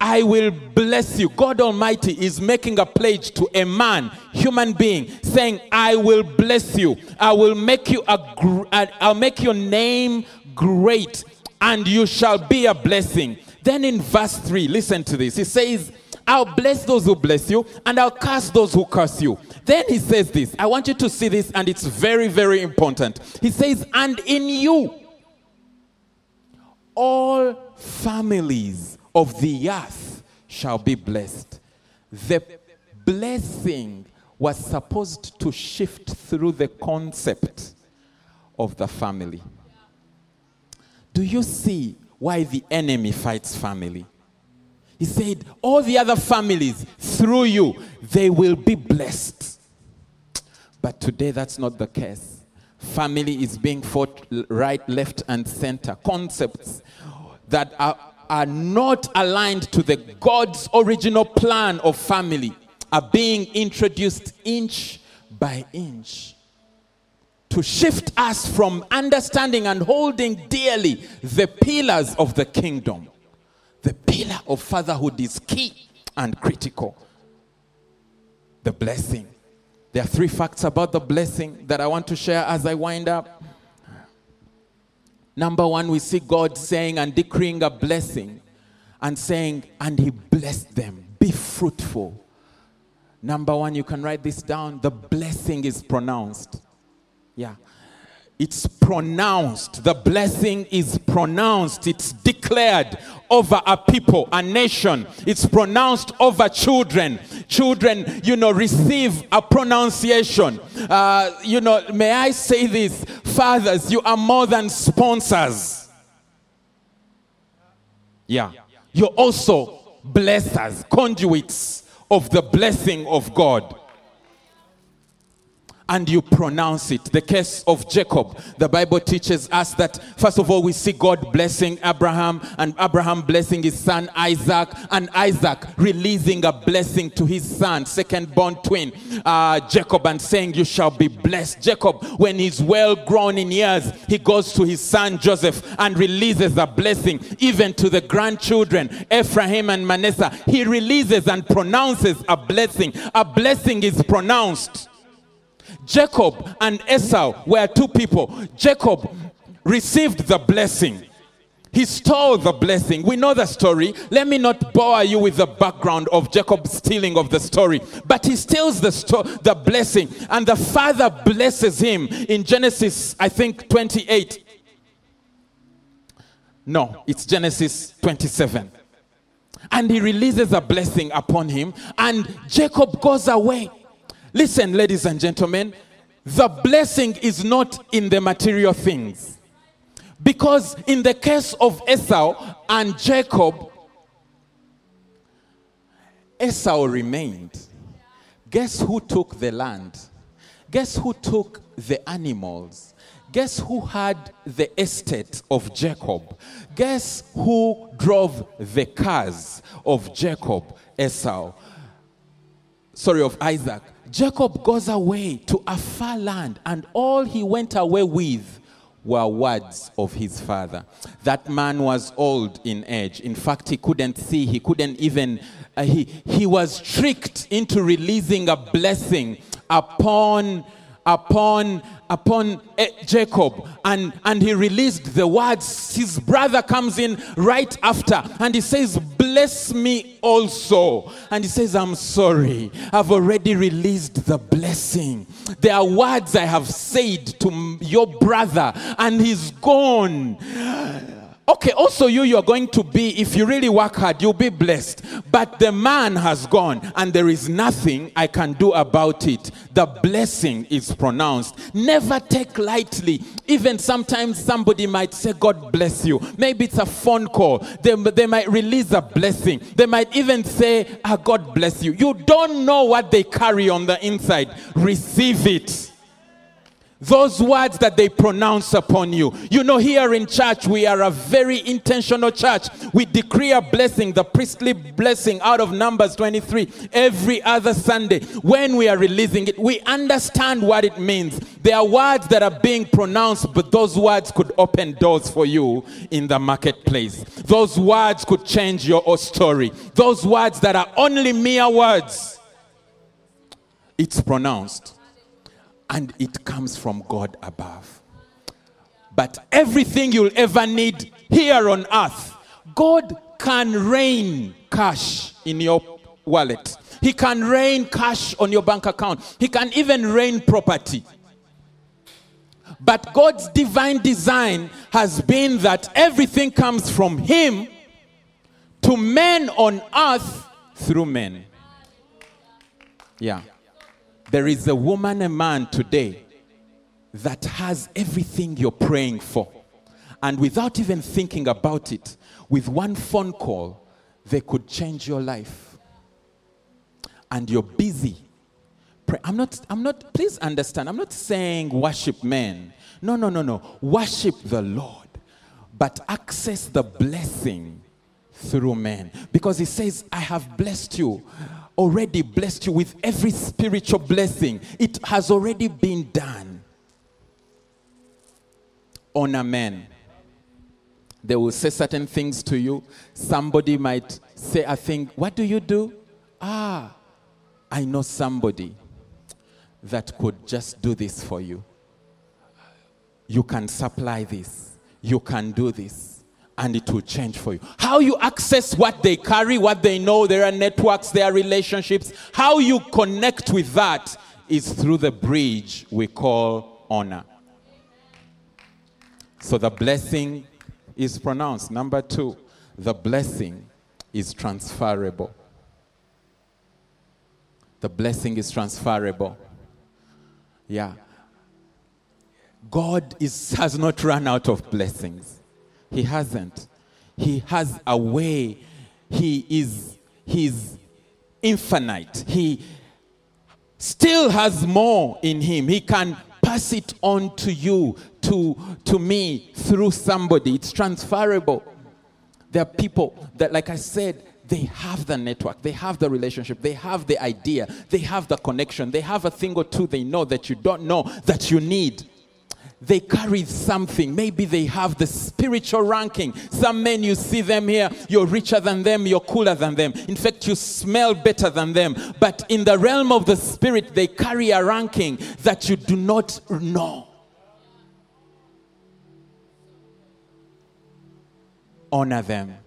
I will bless you. God Almighty is making a pledge to a man, human being, saying, I will bless you. I will make you a gr- I'll make your name great and you shall be a blessing. Then in verse 3, listen to this. He says, I'll bless those who bless you, and I'll curse those who curse you. Then he says this. I want you to see this, and it's very, very important. He says, And in you, all families of the earth shall be blessed. The blessing was supposed to shift through the concept of the family. Do you see why the enemy fights family. He said, All the other families through you, they will be blessed. But today, that's not the case. Family is being fought right, left, and center. Concepts that are, are not aligned to the God's original plan of family are being introduced inch by inch to shift us from understanding and holding dearly the pillars of the kingdom. The pillar of fatherhood is key and critical. The blessing. There are three facts about the blessing that I want to share as I wind up. Number one, we see God saying and decreeing a blessing and saying, and He blessed them. Be fruitful Number one, you can write this down the blessing is pronounced. Yeah. It's pronounced. The blessing is pronounced. It's declared over a people, a nation. It's pronounced over children. Children, you know, receive a pronunciation. Uh, you know, may I say this? Fathers, you are more than sponsors. Yeah. You're also blessers, conduits of the blessing of God and you pronounce it. The case of Jacob, the Bible teaches us that first of all, we see God blessing Abraham, and Abraham blessing his son Isaac, and Isaac releasing a blessing to his son, second born twin, uh, Jacob, and saying, You shall be blessed. Jacob, when he's well grown in years, he goes to his son Joseph and releases a blessing, even to the grandchildren, Ephraim and Manasseh. He releases and pronounces a blessing. A blessing is pronounced. Jacob and Esau were two people. Jacob received the blessing. He stole the blessing. We know the story. Let me not bore you with the background of Jacob stealing of the story. But he steals the, sto- the blessing, and the father blesses him in Genesis, I think, 28. No, it's Genesis 27. And he releases a blessing upon him, and Jacob goes away. Listen, ladies and gentlemen, the blessing is not in the material things. Because in the case of Esau and Jacob, Esau remained. Guess who took the land? Guess who took the animals? Guess who had the estate of Jacob? Guess who drove the cars of Jacob, Esau? Sorry, of Isaac. Jacob goes away to a far land, and all he went away with were words of his father. That man was old in age. In fact, he couldn't see, he couldn't even, uh, he, he was tricked into releasing a blessing upon upon upon eh, Jacob and and he released the words. His brother comes in right after and he says bless me also. And he says I'm sorry. I've already released the blessing. There are words I have said to your brother and he's gone Okay, also you, you're going to be, if you really work hard, you'll be blessed. But the man has gone, and there is nothing I can do about it. The blessing is pronounced. Never take lightly. Even sometimes somebody might say, God bless you. Maybe it's a phone call. They, they might release a blessing. They might even say, ah, God bless you. You don't know what they carry on the inside. Receive it. Those words that they pronounce upon you. You know, here in church, we are a very intentional church. We decree a blessing, the priestly blessing out of Numbers 23 every other Sunday. When we are releasing it, we understand what it means. There are words that are being pronounced, but those words could open doors for you in the marketplace. Those words could change your story. Those words that are only mere words, it's pronounced and it comes from God above. But everything you'll ever need here on earth, God can rain cash in your wallet. He can rain cash on your bank account. He can even rain property. But God's divine design has been that everything comes from Him to men on earth through men. Yeah. There is a woman, a man today that has everything you're praying for. And without even thinking about it, with one phone call, they could change your life. And you're busy. Pray. I'm not, I'm not, please understand, I'm not saying worship men. No, no, no, no. Worship the Lord. But access the blessing through men. Because he says, I have blessed you already blessed you with every spiritual blessing. It has already been done. Honor men. They will say certain things to you. Somebody might say I think, What do you do? Ah, I know somebody that could just do this for you. You can supply this. You can do this. And it will change for you. How you access what they carry, what they know, their networks, their relationships, how you connect with that is through the bridge we call honor. So the blessing is pronounced. Number two, the blessing is transferable. The blessing is transferable. Yeah. God is, has not run out of blessings. He hasn't. He has a way. He is he's infinite. He still has more in him. He can pass it on to you, to, to me, through somebody. It's transferable. There are people that, like I said, they have the network, they have the relationship, they have the idea, they have the connection, they have a thing or two they know that you don't know that you need they carry something. Maybe they have the spiritual ranking. Some men, you see them here, you're richer than them, you're cooler than them. In fact, you smell better than them. But in the realm of the spirit, they carry a ranking that you do not know. Honor them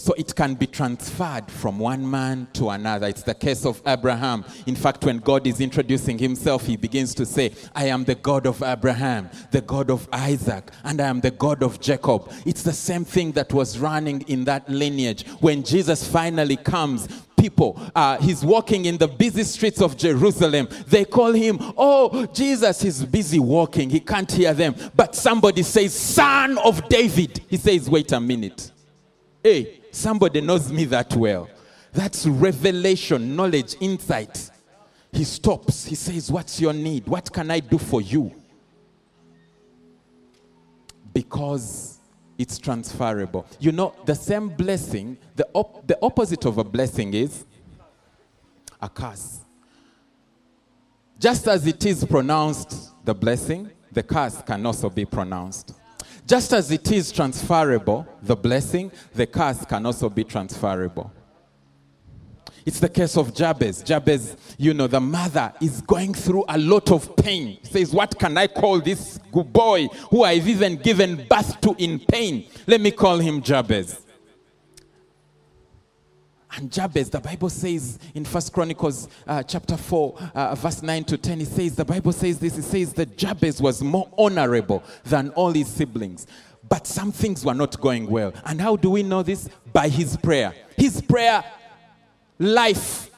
so it can be transferred from one man to another. It's the case of Abraham. In fact, when God is introducing himself, he begins to say, I am the God of Abraham, the God of Isaac, and I am the God of Jacob. It's the same thing that was running in that lineage. When Jesus finally comes, people. Uh, he's walking in the busy streets of Jerusalem. They call him, Oh, Jesus is busy walking. He can't hear them. But somebody says, Son of David. He says, Wait a minute. Hey, Somebody knows me that well. That's revelation, knowledge, insight. He stops. He says, What's your need? What can I do for you? Because it's transferable. You know, the same blessing, the, op- the opposite of a blessing is a curse. Just as it is pronounced the blessing, the curse can also be pronounced. Just as it is transferable, the blessing, the curse can also be transferable. It's the case of Jabez. Jabez, you know, the mother is going through a lot of pain. Says, What can I call this good boy who I've even given birth to in pain? Let me call him Jabez. And Jabez, the Bible says in First Chronicles uh, chapter 4, uh, verse 9 to 10, it says, the Bible says this, it says that Jabez was more honorable than all his siblings. But some things were not going well. And how do we know this? By his prayer. His prayer life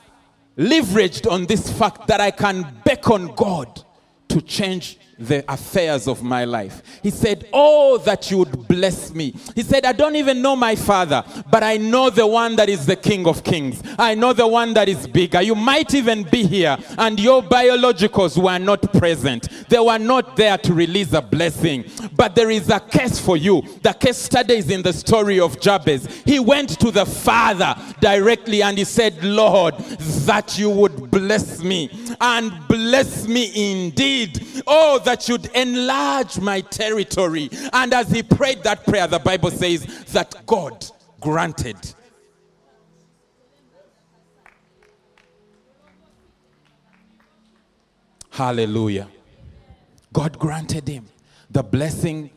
leveraged on this fact that I can beckon God to change the affairs of my life. He said, Oh, that you would bless me. He said, I don't even know my father, but I know the one that is the King of Kings. I know the one that is bigger. You might even be here, and your biologicals were not present. They were not there to release a blessing. But there is a case for you. The case study is in the story of Jabez. He went to the father directly and he said, Lord, that you would bless me and bless me indeed. Oh, that that you'd enlarge my territory. And as he prayed that prayer, the Bible says that God granted. Hallelujah. God granted him. The blessing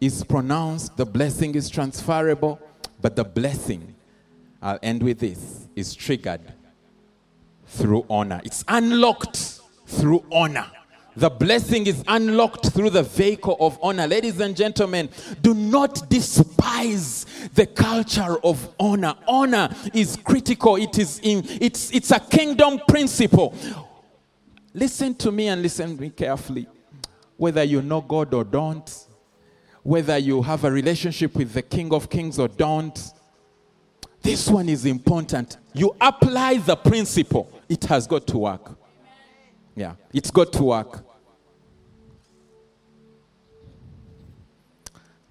is pronounced, the blessing is transferable, but the blessing, I'll end with this, is triggered through honor. It's unlocked through honor. The blessing is unlocked through the vehicle of honor. Ladies and gentlemen, do not despise the culture of honor. Honor is critical. It is in, it's, it's a kingdom principle. Listen to me and listen to me carefully. Whether you know God or don't, whether you have a relationship with the King of Kings or don't, this one is important. You apply the principle, it has got to work. Yeah, it's got to work.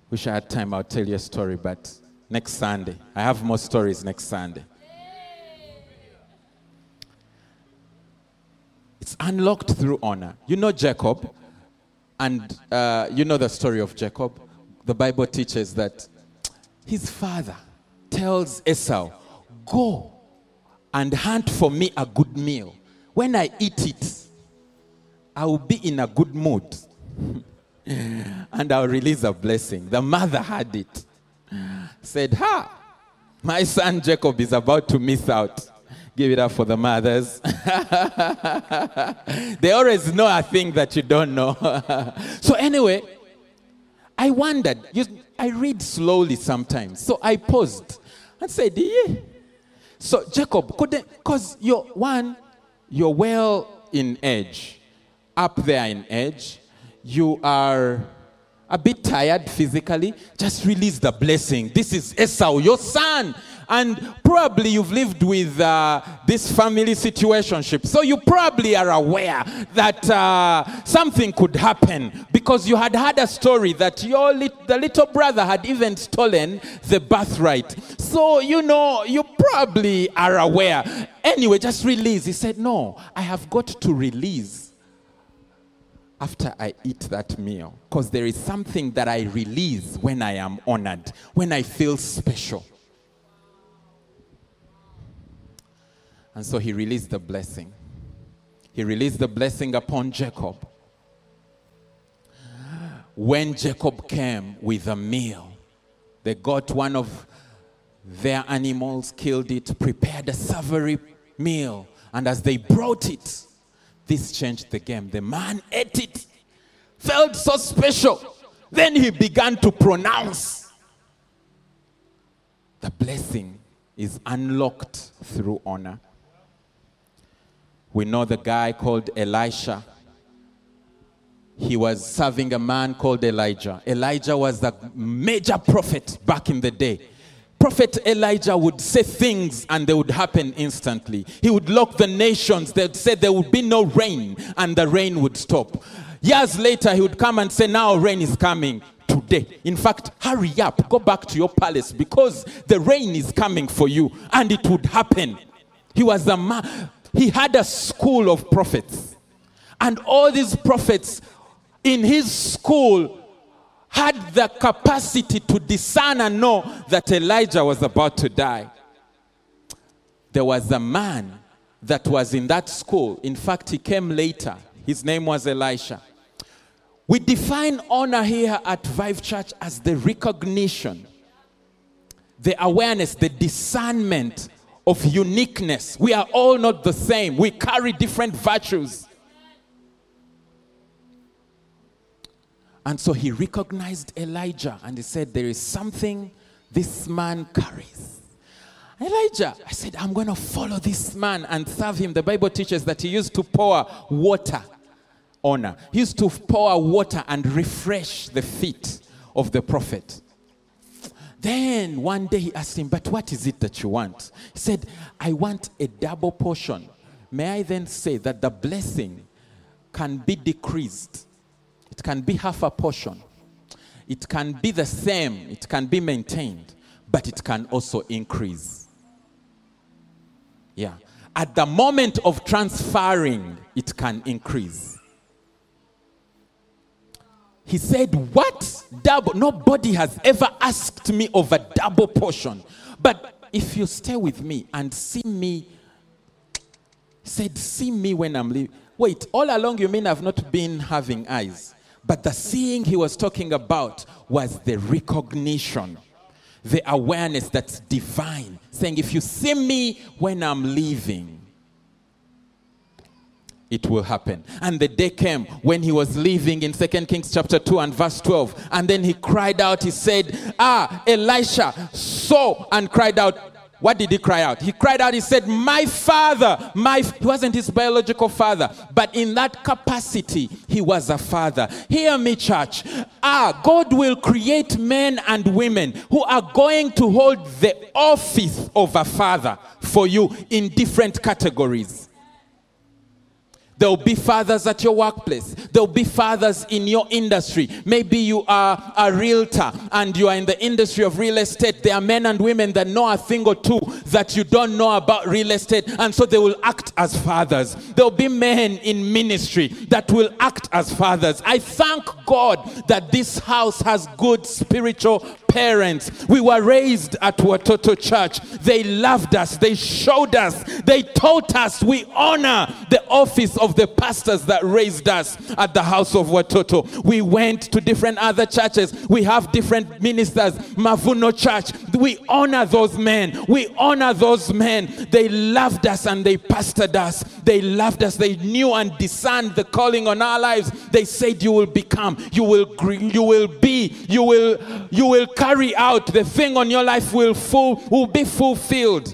Wish I had time, I'll tell you a story, but next Sunday. I have more stories next Sunday. It's unlocked through honor. You know Jacob, and uh, you know the story of Jacob. The Bible teaches that his father tells Esau, Go and hunt for me a good meal. When I eat it, I will be in a good mood and I'll release a blessing. The mother had it. said, Ha, my son Jacob is about to miss out. Give it up for the mothers. they always know a thing that you don't know. so, anyway, I wondered. You, I read slowly sometimes. So I paused and said, Yeah. So, Jacob, couldn't, because you're one, you're well in age, up there in age. You are a bit tired physically. Just release the blessing. This is Esau, your son. And probably you've lived with uh, this family situationship. So you probably are aware that uh, something could happen because you had had a story that your the little brother had even stolen the birthright. So, you know, you probably are aware. Anyway, just release. He said, No, I have got to release after I eat that meal. Because there is something that I release when I am honored, when I feel special. And so he released the blessing. He released the blessing upon Jacob. When Jacob came with a meal, they got one of their animals, killed it, prepared a savory meal, and as they brought it, this changed the game. The man ate it, felt so special. Then he began to pronounce. The blessing is unlocked through honor. We know the guy called Elisha. He was serving a man called Elijah. Elijah was the major prophet back in the day. Prophet Elijah would say things and they would happen instantly. He would lock the nations. They'd say there would be no rain and the rain would stop. Years later, he would come and say, Now rain is coming today. In fact, hurry up, go back to your palace because the rain is coming for you. And it would happen. He was a man he had a school of prophets. And all these prophets in his school had the capacity to discern and know that Elijah was about to die. There was a man that was in that school. In fact, he came later. His name was Elisha. We define honor here at Vive Church as the recognition, the awareness, the discernment of uniqueness. We are all not the same, we carry different virtues. And so he recognized Elijah and he said, There is something this man carries. Elijah, I said, I'm going to follow this man and serve him. The Bible teaches that he used to pour water on honor. He used to pour water and refresh the feet of the prophet. Then one day he asked him, But what is it that you want? He said, I want a double portion. May I then say that the blessing can be decreased? It can be half a portion. It can be the same. It can be maintained, but it can also increase. Yeah. At the moment of transferring, it can increase. He said, What? Double. Nobody has ever asked me of a double portion. But if you stay with me and see me, said, See me when I'm leaving. Wait, all along you mean I've not been having eyes. But the seeing he was talking about was the recognition, the awareness that's divine. Saying, If you see me when I'm leaving, it will happen. And the day came when he was leaving in Second Kings chapter 2 and verse 12. And then he cried out, he said, Ah, Elisha saw and cried out. What did he cry out? He cried out, he said, My father, my he wasn't his biological father, but in that capacity, he was a father. Hear me, church. Ah, God will create men and women who are going to hold the office of a father for you in different categories. There'll be fathers at your workplace. There'll be fathers in your industry. Maybe you are a realtor and you are in the industry of real estate. There are men and women that know a thing or two that you don't know about real estate, and so they will act as fathers. There'll be men in ministry that will act as fathers. I thank God that this house has good spiritual parents. We were raised at Watoto Church. They loved us, they showed us, they taught us. We honor the office of the pastors that raised us at the house of Watoto. We went to different other churches. We have different ministers. Mavuno Church. we honor those men. We honor those men. They loved us and they pastored us. They loved us. They knew and discerned the calling on our lives. They said, You will become, you will, you will be, you will, you will carry out the thing on your life will full, will be fulfilled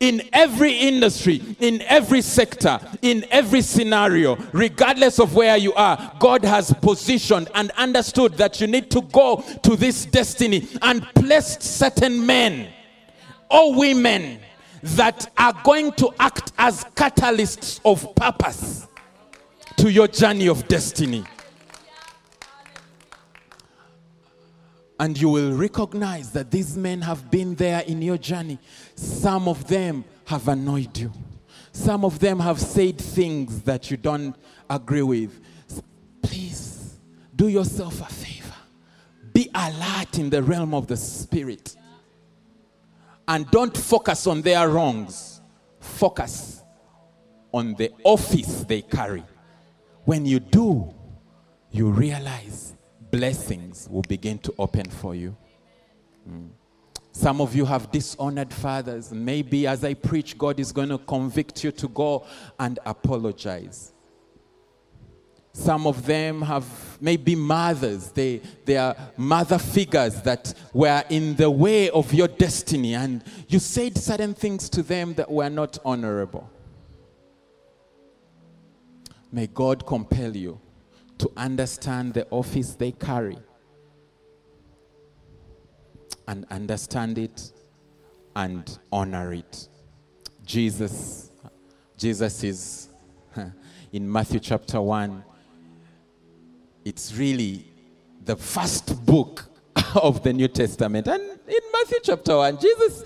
in every industry, in every sector, in every scenario, regardless of where you are, God has positioned and understood that you need to go to this destiny and placed certain men or women that are going to act as catalysts of purpose to your journey of destiny. And you will recognize that these men have been there in your journey. Some of them have annoyed you. Some of them have said things that you don't agree with. Please do yourself a favor. Be alert in the realm of the spirit. And don't focus on their wrongs. Focus on the office they carry. When you do, you realize blessings will begin to open for you. Mm. Some of you have dishonored fathers. Maybe as I preach, God is going to convict you to go and apologize. Some of them have maybe mothers. They, they are mother figures that were in the way of your destiny, and you said certain things to them that were not honorable. May God compel you to understand the office they carry and understand it and honor it. Jesus, Jesus is in Matthew chapter 1. It's really the first book of the New Testament. And in Matthew chapter 1, Jesus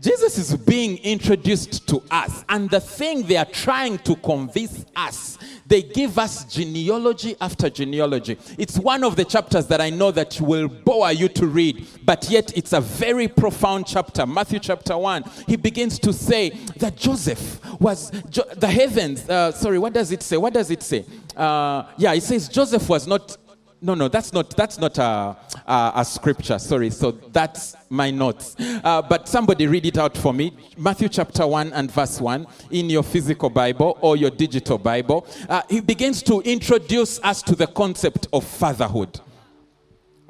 Jesus is being introduced to us, and the thing they are trying to convince us, they give us genealogy after genealogy. It's one of the chapters that I know that will bore you to read, but yet it's a very profound chapter. Matthew chapter 1, he begins to say that Joseph was, the heavens, uh, sorry, what does it say? What does it say? Uh, yeah, it says Joseph was not no, no, that's not that's not a, a, a scripture. Sorry, so that's my notes. Uh, but somebody read it out for me. Matthew chapter one and verse one in your physical Bible or your digital Bible. Uh, he begins to introduce us to the concept of fatherhood.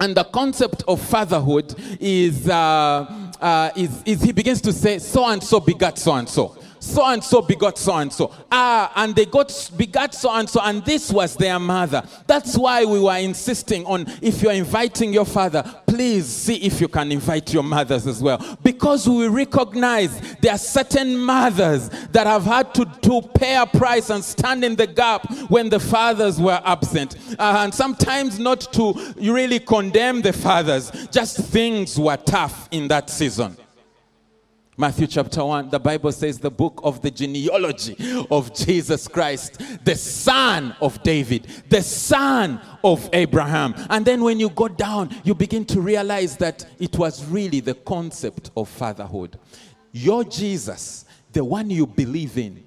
And the concept of fatherhood is, uh, uh is, is he begins to say, so and so begat so and so so and so begot so and so. Ah, and they got begot so and so, and this was their mother. That's why we were insisting on if you're inviting your father, please see if you can invite your mothers as well. Because we recognize there are certain mothers that have had to, to pay a price and stand in the gap when the fathers were absent. Uh, and sometimes not to really condemn the fathers, just things were tough in that season. Matthew chapter 1, the Bible says the book of the genealogy of Jesus Christ, the son of David, the son of Abraham. And then when you go down, you begin to realize that it was really the concept of fatherhood. Your Jesus, the one you believe in,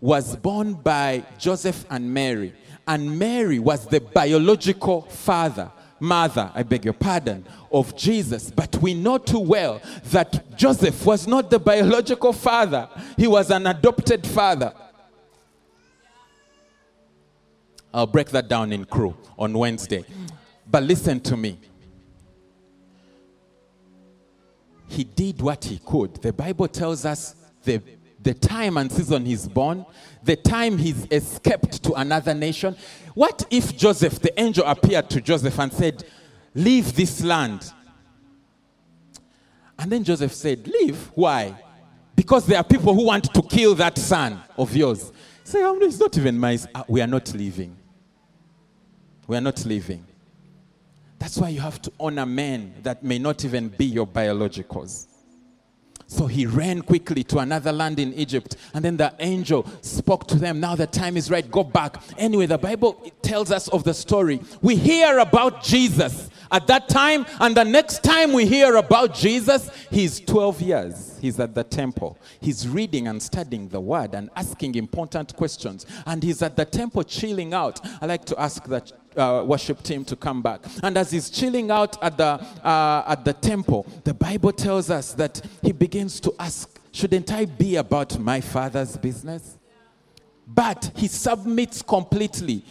was born by Joseph and Mary. And Mary was the biological father mother, I beg your pardon, of Jesus. But we know too well that Joseph was not the biological father, he was an adopted father. I'll break that down in crew on Wednesday. But listen to me. He did what he could. The Bible tells us the the time and season he's born, the time he's escaped to another nation. What if Joseph, the angel, appeared to Joseph and said, Leave this land? And then Joseph said, Leave? Why? Because there are people who want to kill that son of yours. Say, oh, it's not even my. Uh, we are not leaving. We are not leaving. That's why you have to honor men that may not even be your biologicals. So he ran quickly to another land in Egypt. And then the angel spoke to them. Now the time is right. Go back. Anyway, the Bible tells us of the story. We hear about Jesus at that time. And the next time we hear about Jesus, he's 12 years. He's at the temple. He's reading and studying the word and asking important questions. And he's at the temple chilling out. I like to ask that uh, worship team to come back. And as he's chilling out at the, uh, at the temple, the Bible tells us that he begins to ask, Shouldn't I be about my father's business? But he submits completely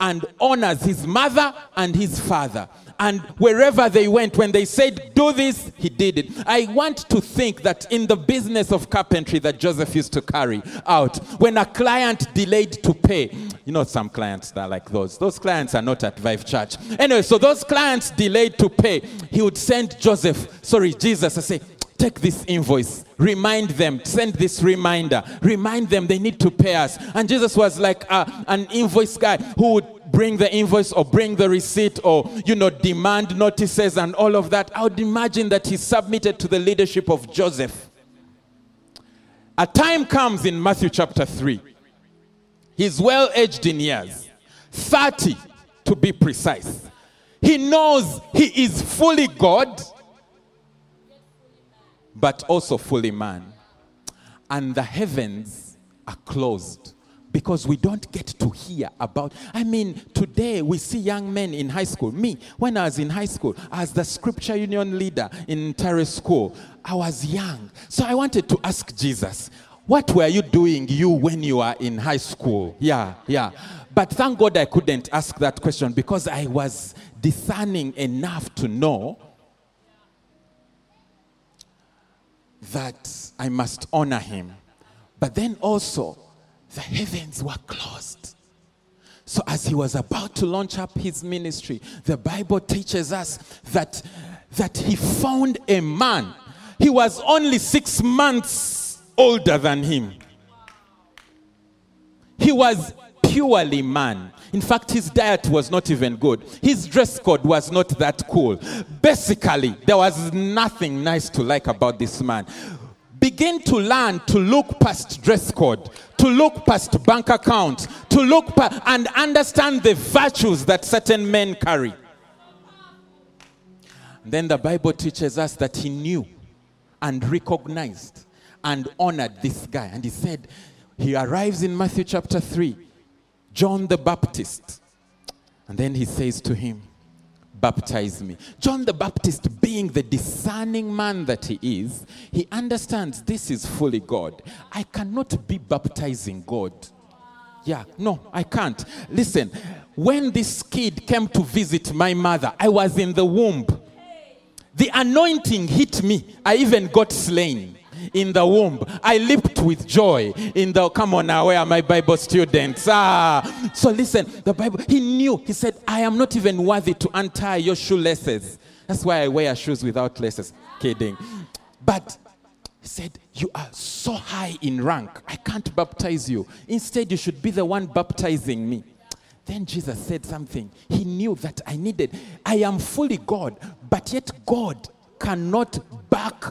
and honors his mother and his father. And wherever they went, when they said, Do this, he did it. I want to think that in the business of carpentry that Joseph used to carry out, when a client delayed to pay, you know, some clients that are like those. Those clients are not at Vive Church. Anyway, so those clients delayed to pay. He would send Joseph, sorry, Jesus, I say, take this invoice, remind them, send this reminder, remind them they need to pay us. And Jesus was like uh, an invoice guy who would bring the invoice or bring the receipt or, you know, demand notices and all of that. I would imagine that he submitted to the leadership of Joseph. A time comes in Matthew chapter 3. He's well aged in years, 30 to be precise. He knows he is fully God but also fully man. And the heavens are closed because we don't get to hear about i mean today we see young men in high school. Me when i was in high school as the scripture union leader in terrace school i was young. So i wanted to ask jesus what were you doing you when you were in high school? Yeah yeah. But thank god i couldn't ask that question because i was discerning enough to know that I must honor him. But then also, the heavens were closed. So, as he was about to launch up his ministry, the Bible teaches us that, that he found a man. He was only six months older than him. He was purely man. In fact, his diet was not even good. His dress code was not that cool. Basically, there was nothing nice to like about this man. Begin to learn to look past dress code, to look past bank account, to look pa- and understand the virtues that certain men carry. Then the Bible teaches us that he knew and recognized and honored this guy. And he said, he arrives in Matthew chapter 3 John the Baptist. And then he says to him, Baptize me. John the Baptist, being the discerning man that he is, he understands this is fully God. I cannot be baptizing God. Yeah, no, I can't. Listen, when this kid came to visit my mother, I was in the womb. The anointing hit me. I even got slain in the womb. I leaped with joy in the, come on now, where are my Bible students? Ah, so listen, the Bible, he knew, he said, I am not even worthy to untie your shoelaces. That's why I wear shoes without laces. Kidding. But he said, You are so high in rank, I can't baptize you. Instead, you should be the one baptizing me. Then Jesus said something. He knew that I needed, I am fully God, but yet God cannot back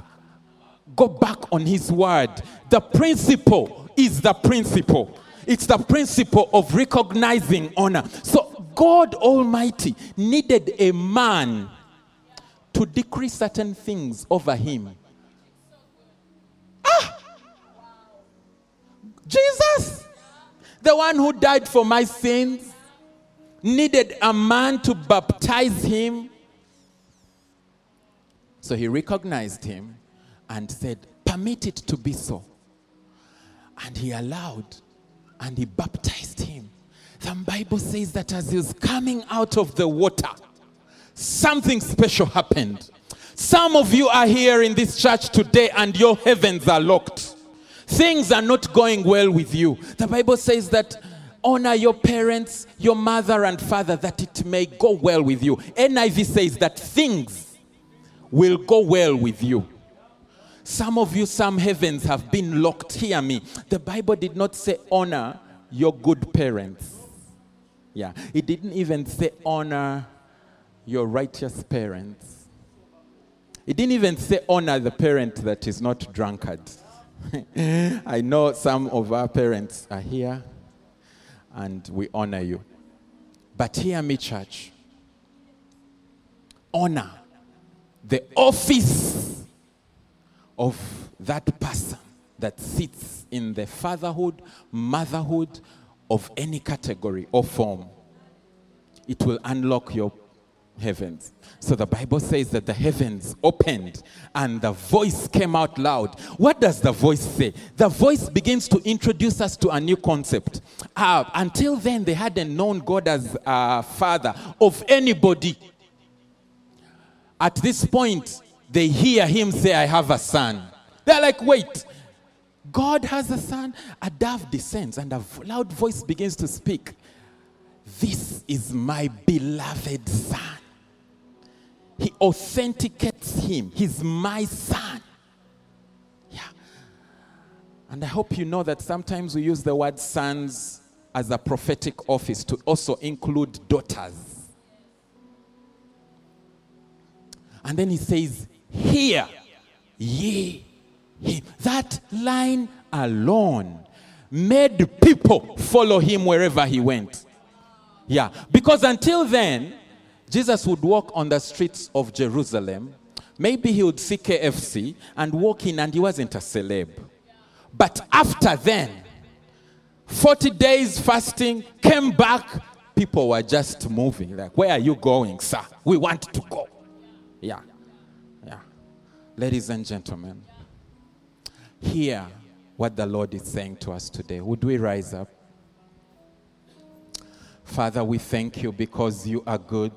go back on his word. The principle is the principle. It's the principle of recognizing honor. So God Almighty needed a man to decree certain things over him. Ah! Jesus, the one who died for my sins, needed a man to baptize him. So he recognized him and said, Permit it to be so. And he allowed and he baptized him. The Bible says that as he was coming out of the water, something special happened. Some of you are here in this church today and your heavens are locked. Things are not going well with you. The Bible says that honor your parents, your mother and father, that it may go well with you. NIV says that things will go well with you. Some of you, some heavens have been locked. Hear me. The Bible did not say honor your good parents. Yeah. It didn't even say honor your righteous parents. It didn't even say honor the parent that is not drunkard. I know some of our parents are here and we honor you. But hear me, church. Honor the office of that person that sits in the fatherhood, motherhood of any category or form. it will unlock your heavens. So the Bible says that the heavens opened and the voice came out loud. What does the voice say? The voice begins to introduce us to a new concept. Uh, until then, they hadn't known God as a father of anybody. At this point, they hear him say, I have a son. They're like, wait, God has a son? A dove descends and a loud voice begins to speak. This is my beloved son. He authenticates him. He's my son. Yeah. And I hope you know that sometimes we use the word sons as a prophetic office to also include daughters. And then he says, Hear ye him. That line alone made people follow him wherever he went. Yeah, because until then, Jesus would walk on the streets of Jerusalem. Maybe he would see KFC and walk in, and he wasn't a celeb. But after then, 40 days fasting, came back, people were just moving. Like, where are you going, sir? We want to go. Yeah. Yeah. Ladies and gentlemen, hear what the Lord is saying to us today. Would we rise up? Father, we thank you because you are good.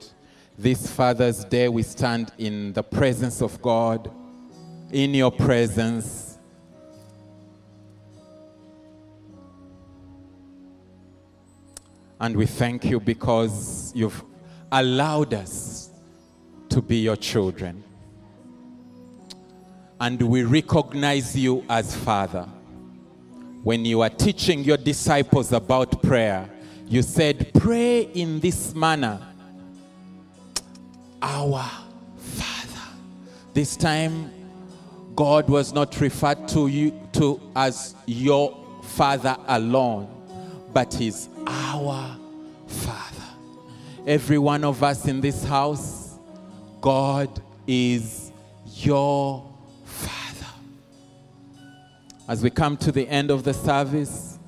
This Father's Day, we stand in the presence of God, in your presence. And we thank you because you've allowed us to be your children. And we recognize you as Father. When you are teaching your disciples about prayer, you said, Pray in this manner our Father. This time, God was not referred to you to as your Father alone, but He's our Father. Every one of us in this house, God is your. As we come to the end of the service,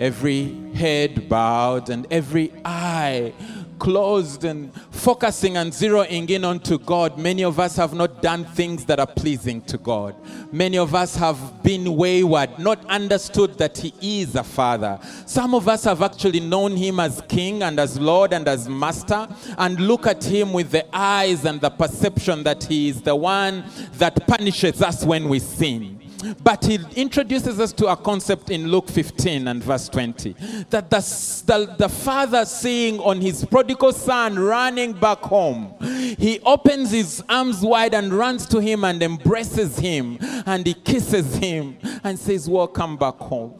every head bowed and every eye closed and focusing and zeroing in onto God, many of us have not done things that are pleasing to God. Many of us have been wayward, not understood that He is a Father. Some of us have actually known Him as King and as Lord and as Master, and look at Him with the eyes and the perception that He is the one that punishes us when we sin. But he introduces us to a concept in Luke 15 and verse 20 that the, the, the father seeing on his prodigal son running back home, he opens his arms wide and runs to him and embraces him and he kisses him and says, Welcome back home.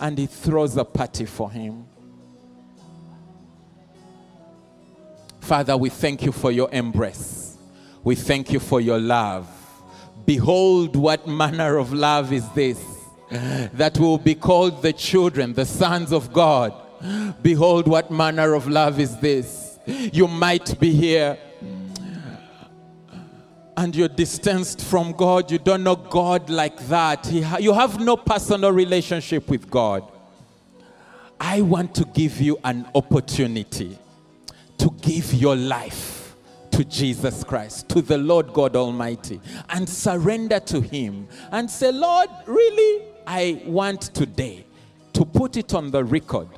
And he throws a party for him. Father, we thank you for your embrace. We thank you for your love. Behold, what manner of love is this that will be called the children, the sons of God. Behold, what manner of love is this. You might be here and you're distanced from God. You don't know God like that. You have no personal relationship with God. I want to give you an opportunity to give your life to Jesus Christ, to the Lord God Almighty, and surrender to Him and say, Lord, really, I want today to put it on the record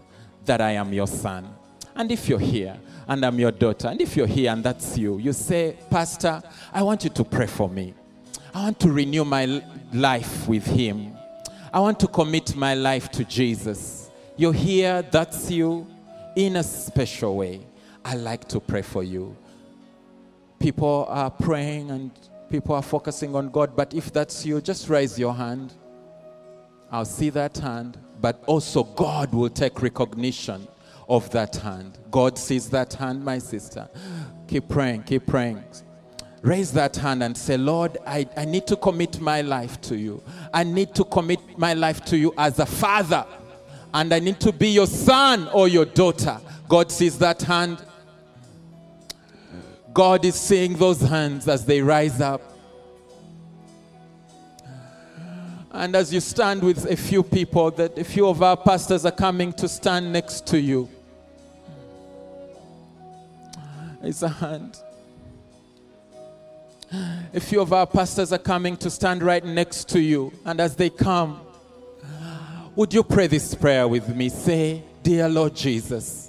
that I am your son. And if you're here and I'm your daughter, and if you're here and that's you, you say, Pastor, I want you to pray for me. I want to renew my life with Him. I want to commit my life to Jesus. You're here, that's you, in a special way. I like to pray for you people are praying and people are focusing on God. But if that's you, just raise your hand. I'll see that hand. But also, God will take recognition of that hand. God sees that hand, my sister. Keep praying, keep praying. Raise that hand and say, Lord, I, I need to commit my life to you. I need to commit my life to you as a father. And I need to be your son or your daughter. God sees that hand God is seeing those hands as they rise up. And as you stand with a few people, that a few of our pastors are coming to stand next to you. It's a hand. A few of our pastors are coming to stand right next to you. And as they come, would you pray this prayer with me? Say, Dear Lord Jesus.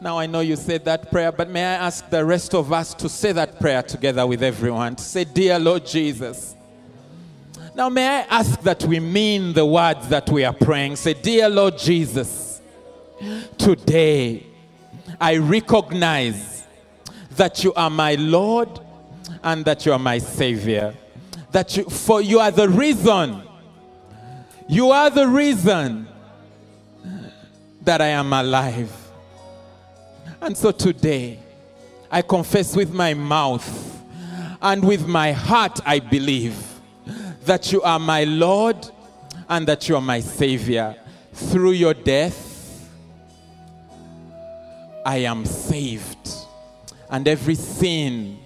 Now I know you said that prayer, but may I ask the rest of us to say that prayer together with everyone? To say, Dear Lord Jesus. Now may I ask that we mean the words that we are praying? Say, Dear Lord Jesus, today I recognize that you are my Lord and that you are my Savior. That you, for you are the reason, you are the reason that I am alive. And so today, I confess with my mouth and with my heart, I believe that you are my Lord and that you are my Savior. Through your death, I am saved, and every sin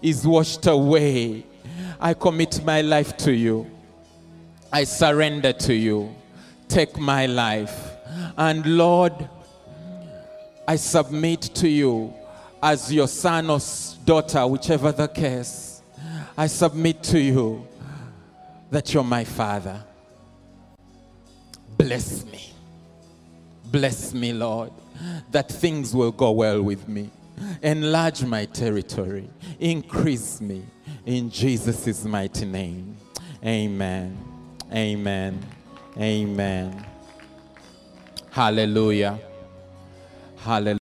is washed away. I commit my life to you. I surrender to you. Take my life. And Lord, I submit to you as your son or daughter, whichever the case. I submit to you that you're my father. Bless me. Bless me, Lord, that things will go well with me. Enlarge my territory. Increase me. In Jesus' mighty name. Amen. Amen. Amen. Hallelujah. Hallelujah.